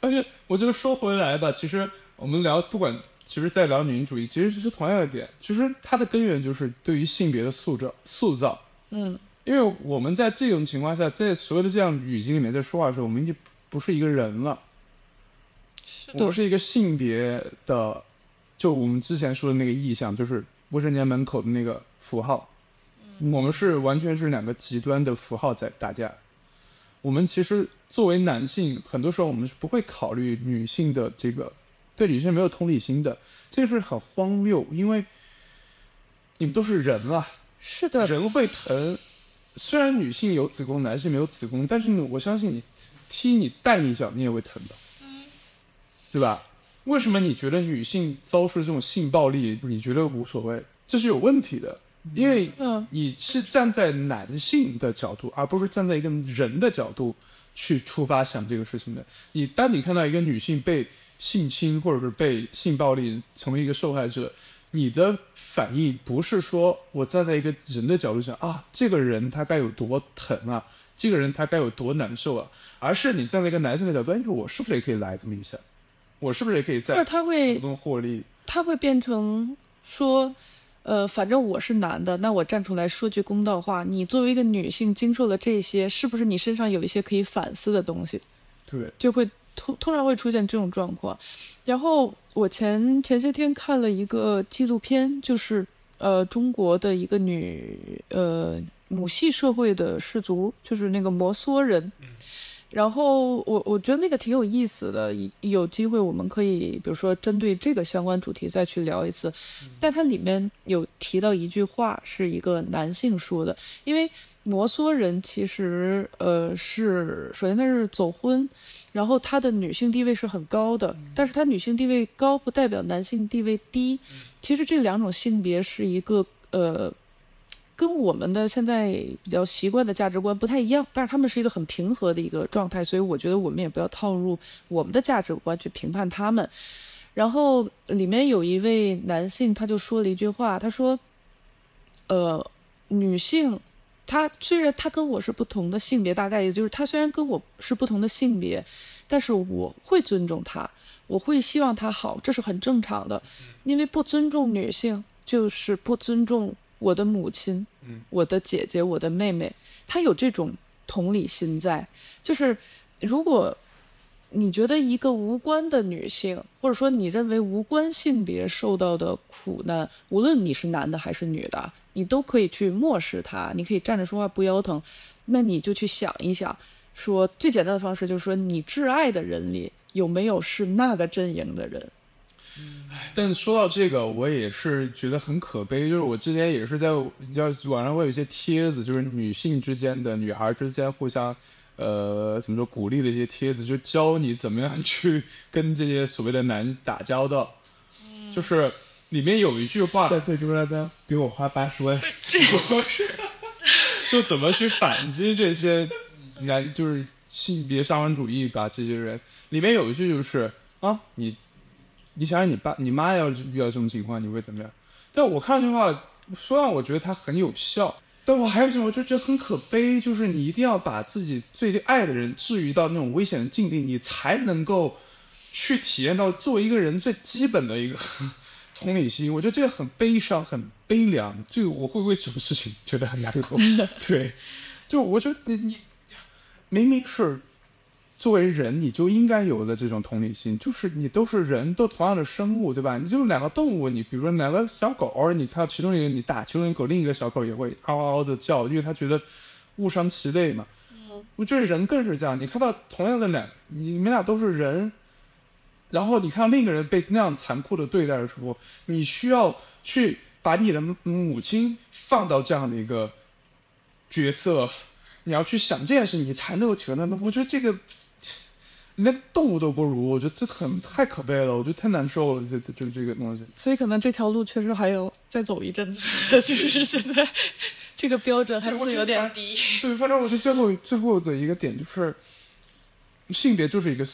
而且我觉得说回来吧，其实我们聊不管，其实在聊女性主义，其实是同样的点，其实它的根源就是对于性别的塑造塑造。嗯，因为我们在这种情况下，在所有的这样语境里面在说话的时候，我们已经不是一个人了。我们是一个性别的，就我们之前说的那个意象，就是卫生间门口的那个符号。我们是完全是两个极端的符号在打架。我们其实作为男性，很多时候我们是不会考虑女性的这个，对女性没有同理心的，这个是很荒谬。因为你们都是人啊，是的，人会疼。虽然女性有子宫，男性没有子宫，但是呢，我相信你踢你、带你一脚，你也会疼的。对吧？为什么你觉得女性遭受这种性暴力，你觉得无所谓？这是有问题的，因为你是站在男性的角度，而不是站在一个人的角度去出发想这个事情的。你当你看到一个女性被性侵或者是被性暴力成为一个受害者，你的反应不是说我站在一个人的角度想啊，这个人他该有多疼啊，这个人他该有多难受啊，而是你站在一个男性的角度，哎，我是不是也可以来这么一下？我是不是也可以在从中获利？他会变成说，呃，反正我是男的，那我站出来说句公道话。你作为一个女性，经受了这些，是不是你身上有一些可以反思的东西？对，就会通通常会出现这种状况。然后我前前些天看了一个纪录片，就是呃中国的一个女呃母系社会的氏族，就是那个摩梭人。然后我我觉得那个挺有意思的，有机会我们可以比如说针对这个相关主题再去聊一次。但它里面有提到一句话，是一个男性说的，因为摩梭人其实呃是首先他是走婚，然后他的女性地位是很高的，但是他女性地位高不代表男性地位低，其实这两种性别是一个呃跟我们的现在比较习惯的价值观不太一样，但是他们是一个很平和的一个状态，所以我觉得我们也不要套入我们的价值观去评判他们。然后里面有一位男性，他就说了一句话，他说：“呃，女性，她虽然她跟我是不同的性别，大概也就是她虽然跟我是不同的性别，但是我会尊重她，我会希望她好，这是很正常的。因为不尊重女性，就是不尊重我的母亲，嗯我的姐姐，我的妹妹，她有这种同理心在。就是如果你觉得一个无关的女性，或者说你认为无关性别受到的苦难，无论你是男的还是女的，你都可以去漠视她，你可以站着说话不腰疼。那你就去想一想，说最简单的方式就是说，你挚爱的人里有没有是那个阵营的人？但是说到这个，我也是觉得很可悲。就是我之前也是在，你知道网上会有一些帖子，就是女性之间的、女孩之间互相，呃，怎么说鼓励的一些帖子，就教你怎么样去跟这些所谓的男打交道。就是里面有一句话，在最终让他给我花八十万，*laughs* 就怎么去反击这些男，就是性别沙文主义吧，这些人里面有一句就是啊，你你想想你爸你妈要是遇到这种情况，你会怎么样？但我看这句话，虽然我觉得它很有效，但我还有一种我就觉得很可悲，就是你一定要把自己最爱的人置于到那种危险的境地，你才能够去体验到作为一个人最基本的一个 *laughs* 同理心。我觉得这个很悲伤，很悲凉。就我会为这种事情觉得很难过。*laughs* 对，就我觉得你你明明是作为人，你就应该有的这种同理心，就是你都是人，都同样的生物，对吧？你就是两个动物，你比如说两个小狗，你看到其中一个你打其中一个狗，另一个小狗也会嗷嗷嗷的叫，因为它觉得物伤其类嘛。我觉得人更是这样，你看到同样的两，你们俩都是人，然后你看到另一个人被那样残酷的对待的时候，你需要去把你的母亲放到这样的一个角色，你要去想这件事，你才能够体会到。那我觉得这个连动物都不如，我觉得这很太可悲了，我觉得太难受了，这这这这个东西。所以可能这条路确实还有再走一阵子，*laughs* 就是现在这个标准还是有点低。对，反正我觉得最后最后的一个点就是，性别就是一个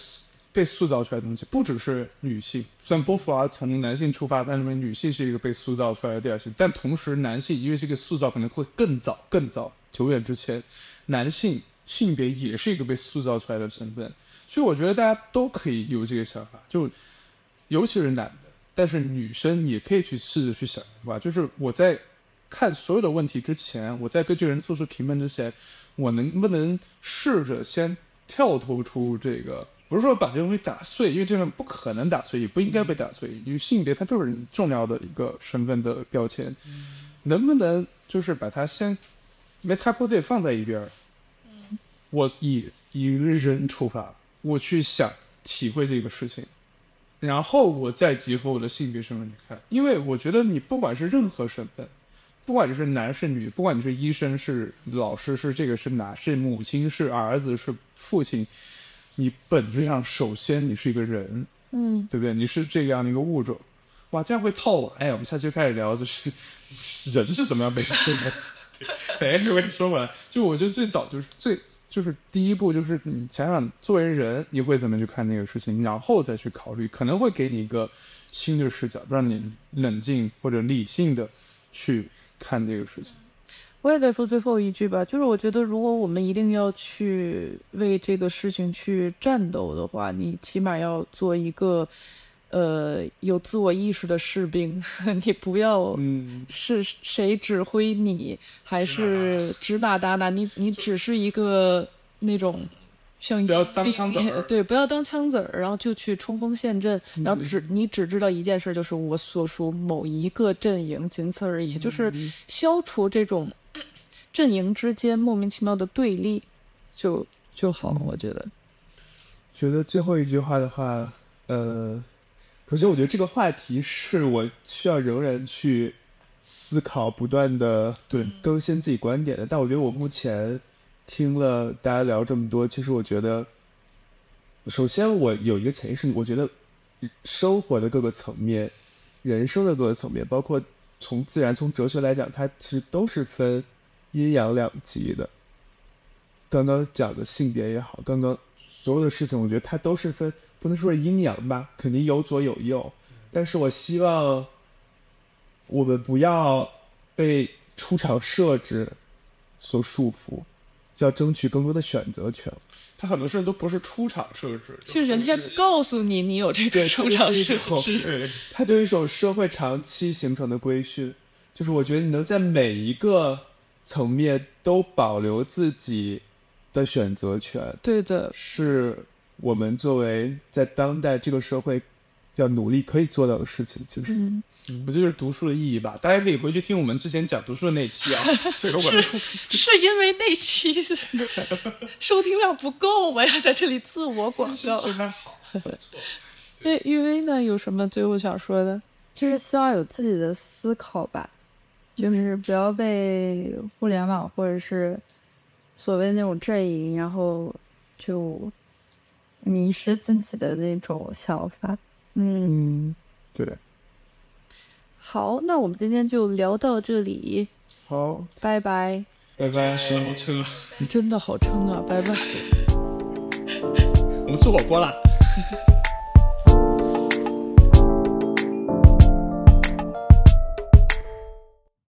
被塑造出来的东西，不只是女性。虽然波伏娃从男性出发，但认为女性是一个被塑造出来的第二性，但同时男性因为这个塑造可能会更早更早久远之前，男性性别也是一个被塑造出来的身份。所以我觉得大家都可以有这个想法，就尤其是男的，但是女生也可以去试着去想一吧。就是我在看所有的问题之前，我在对这个人做出评论之前，我能不能试着先跳脱出这个，不是说把这个东西打碎，因为这个不可能打碎，也不应该被打碎，因为性别它就是重要的一个身份的标签，能不能就是把它先 meta 放在一边儿，我以以人出发，我去想体会这个事情，然后我再结合我的性别身份去看，因为我觉得你不管是任何身份，不管你是男是女，不管你是医生是老师是这个是哪是母亲是儿子是父亲，你本质上首先你是一个人，嗯，对不对？你是这样的一个物种，哇，这样会套我。哎，我们下期开始聊，就是人是怎么样被塑造的。*laughs* 哎，我跟你说回来，就我觉得最早就是最就是第一步就是你想想作为人你会怎么去看那个事情，然后再去考虑，可能会给你一个新的视角，让你冷静或者理性的去看这个事情。我也再说最后一句吧，就是我觉得，如果我们一定要去为这个事情去战斗的话，你起码要做一个，呃，有自我意识的士兵。*laughs* 你不要嗯，是谁指挥你，还是指哪打哪，你你只是一个那种像不要当枪子儿。*laughs* 对，不要当枪子儿，然后就去冲锋陷阵，然后只你只知道一件事，就是我所属某一个阵营，仅此而已，就是消除这种阵营之间莫名其妙的对立，就就好，我觉得。觉得最后一句话的话，呃，首先我觉得这个话题是我需要仍然去思考，不断的对更新自己观点的。但我觉得我目前听了大家聊这么多，其实我觉得，首先我有一个潜意识，我觉得生活的各个层面，人生的各个层面，包括从自然从哲学来讲，它其实都是分阴阳两极的。刚刚讲的性别也好，刚刚所有的事情，我觉得它都是分，不能说是阴阳吧，肯定有左有右。但是我希望我们不要被出场设置所束缚，就要争取更多的选择权。他很多事情都不是出场设置，是人家告诉你你有这个，出场设置。对，它就是一种社会长期形成的规训，就是我觉得你能在每一个层面都保留自己的选择权，对的，是我们作为在当代这个社会要努力可以做到的事情。其实，嗯，我这就是读书的意义吧。大家可以回去听我们之前讲读书的那期啊，这个我是因为那期收听量不够我？要在这里自我广告。现在好，不错。那玉薇呢？有什么最后想说的？就是希望有自己的思考吧，就是不要被互联网或者是所谓的那种阵营，然后就迷失自己的那种想法。嗯，嗯，对，好，那我们今天就聊到这里，好，拜拜。拜拜。吃好撑啊！真的好撑啊，拜拜。*laughs* 我们吃火锅啦。*laughs*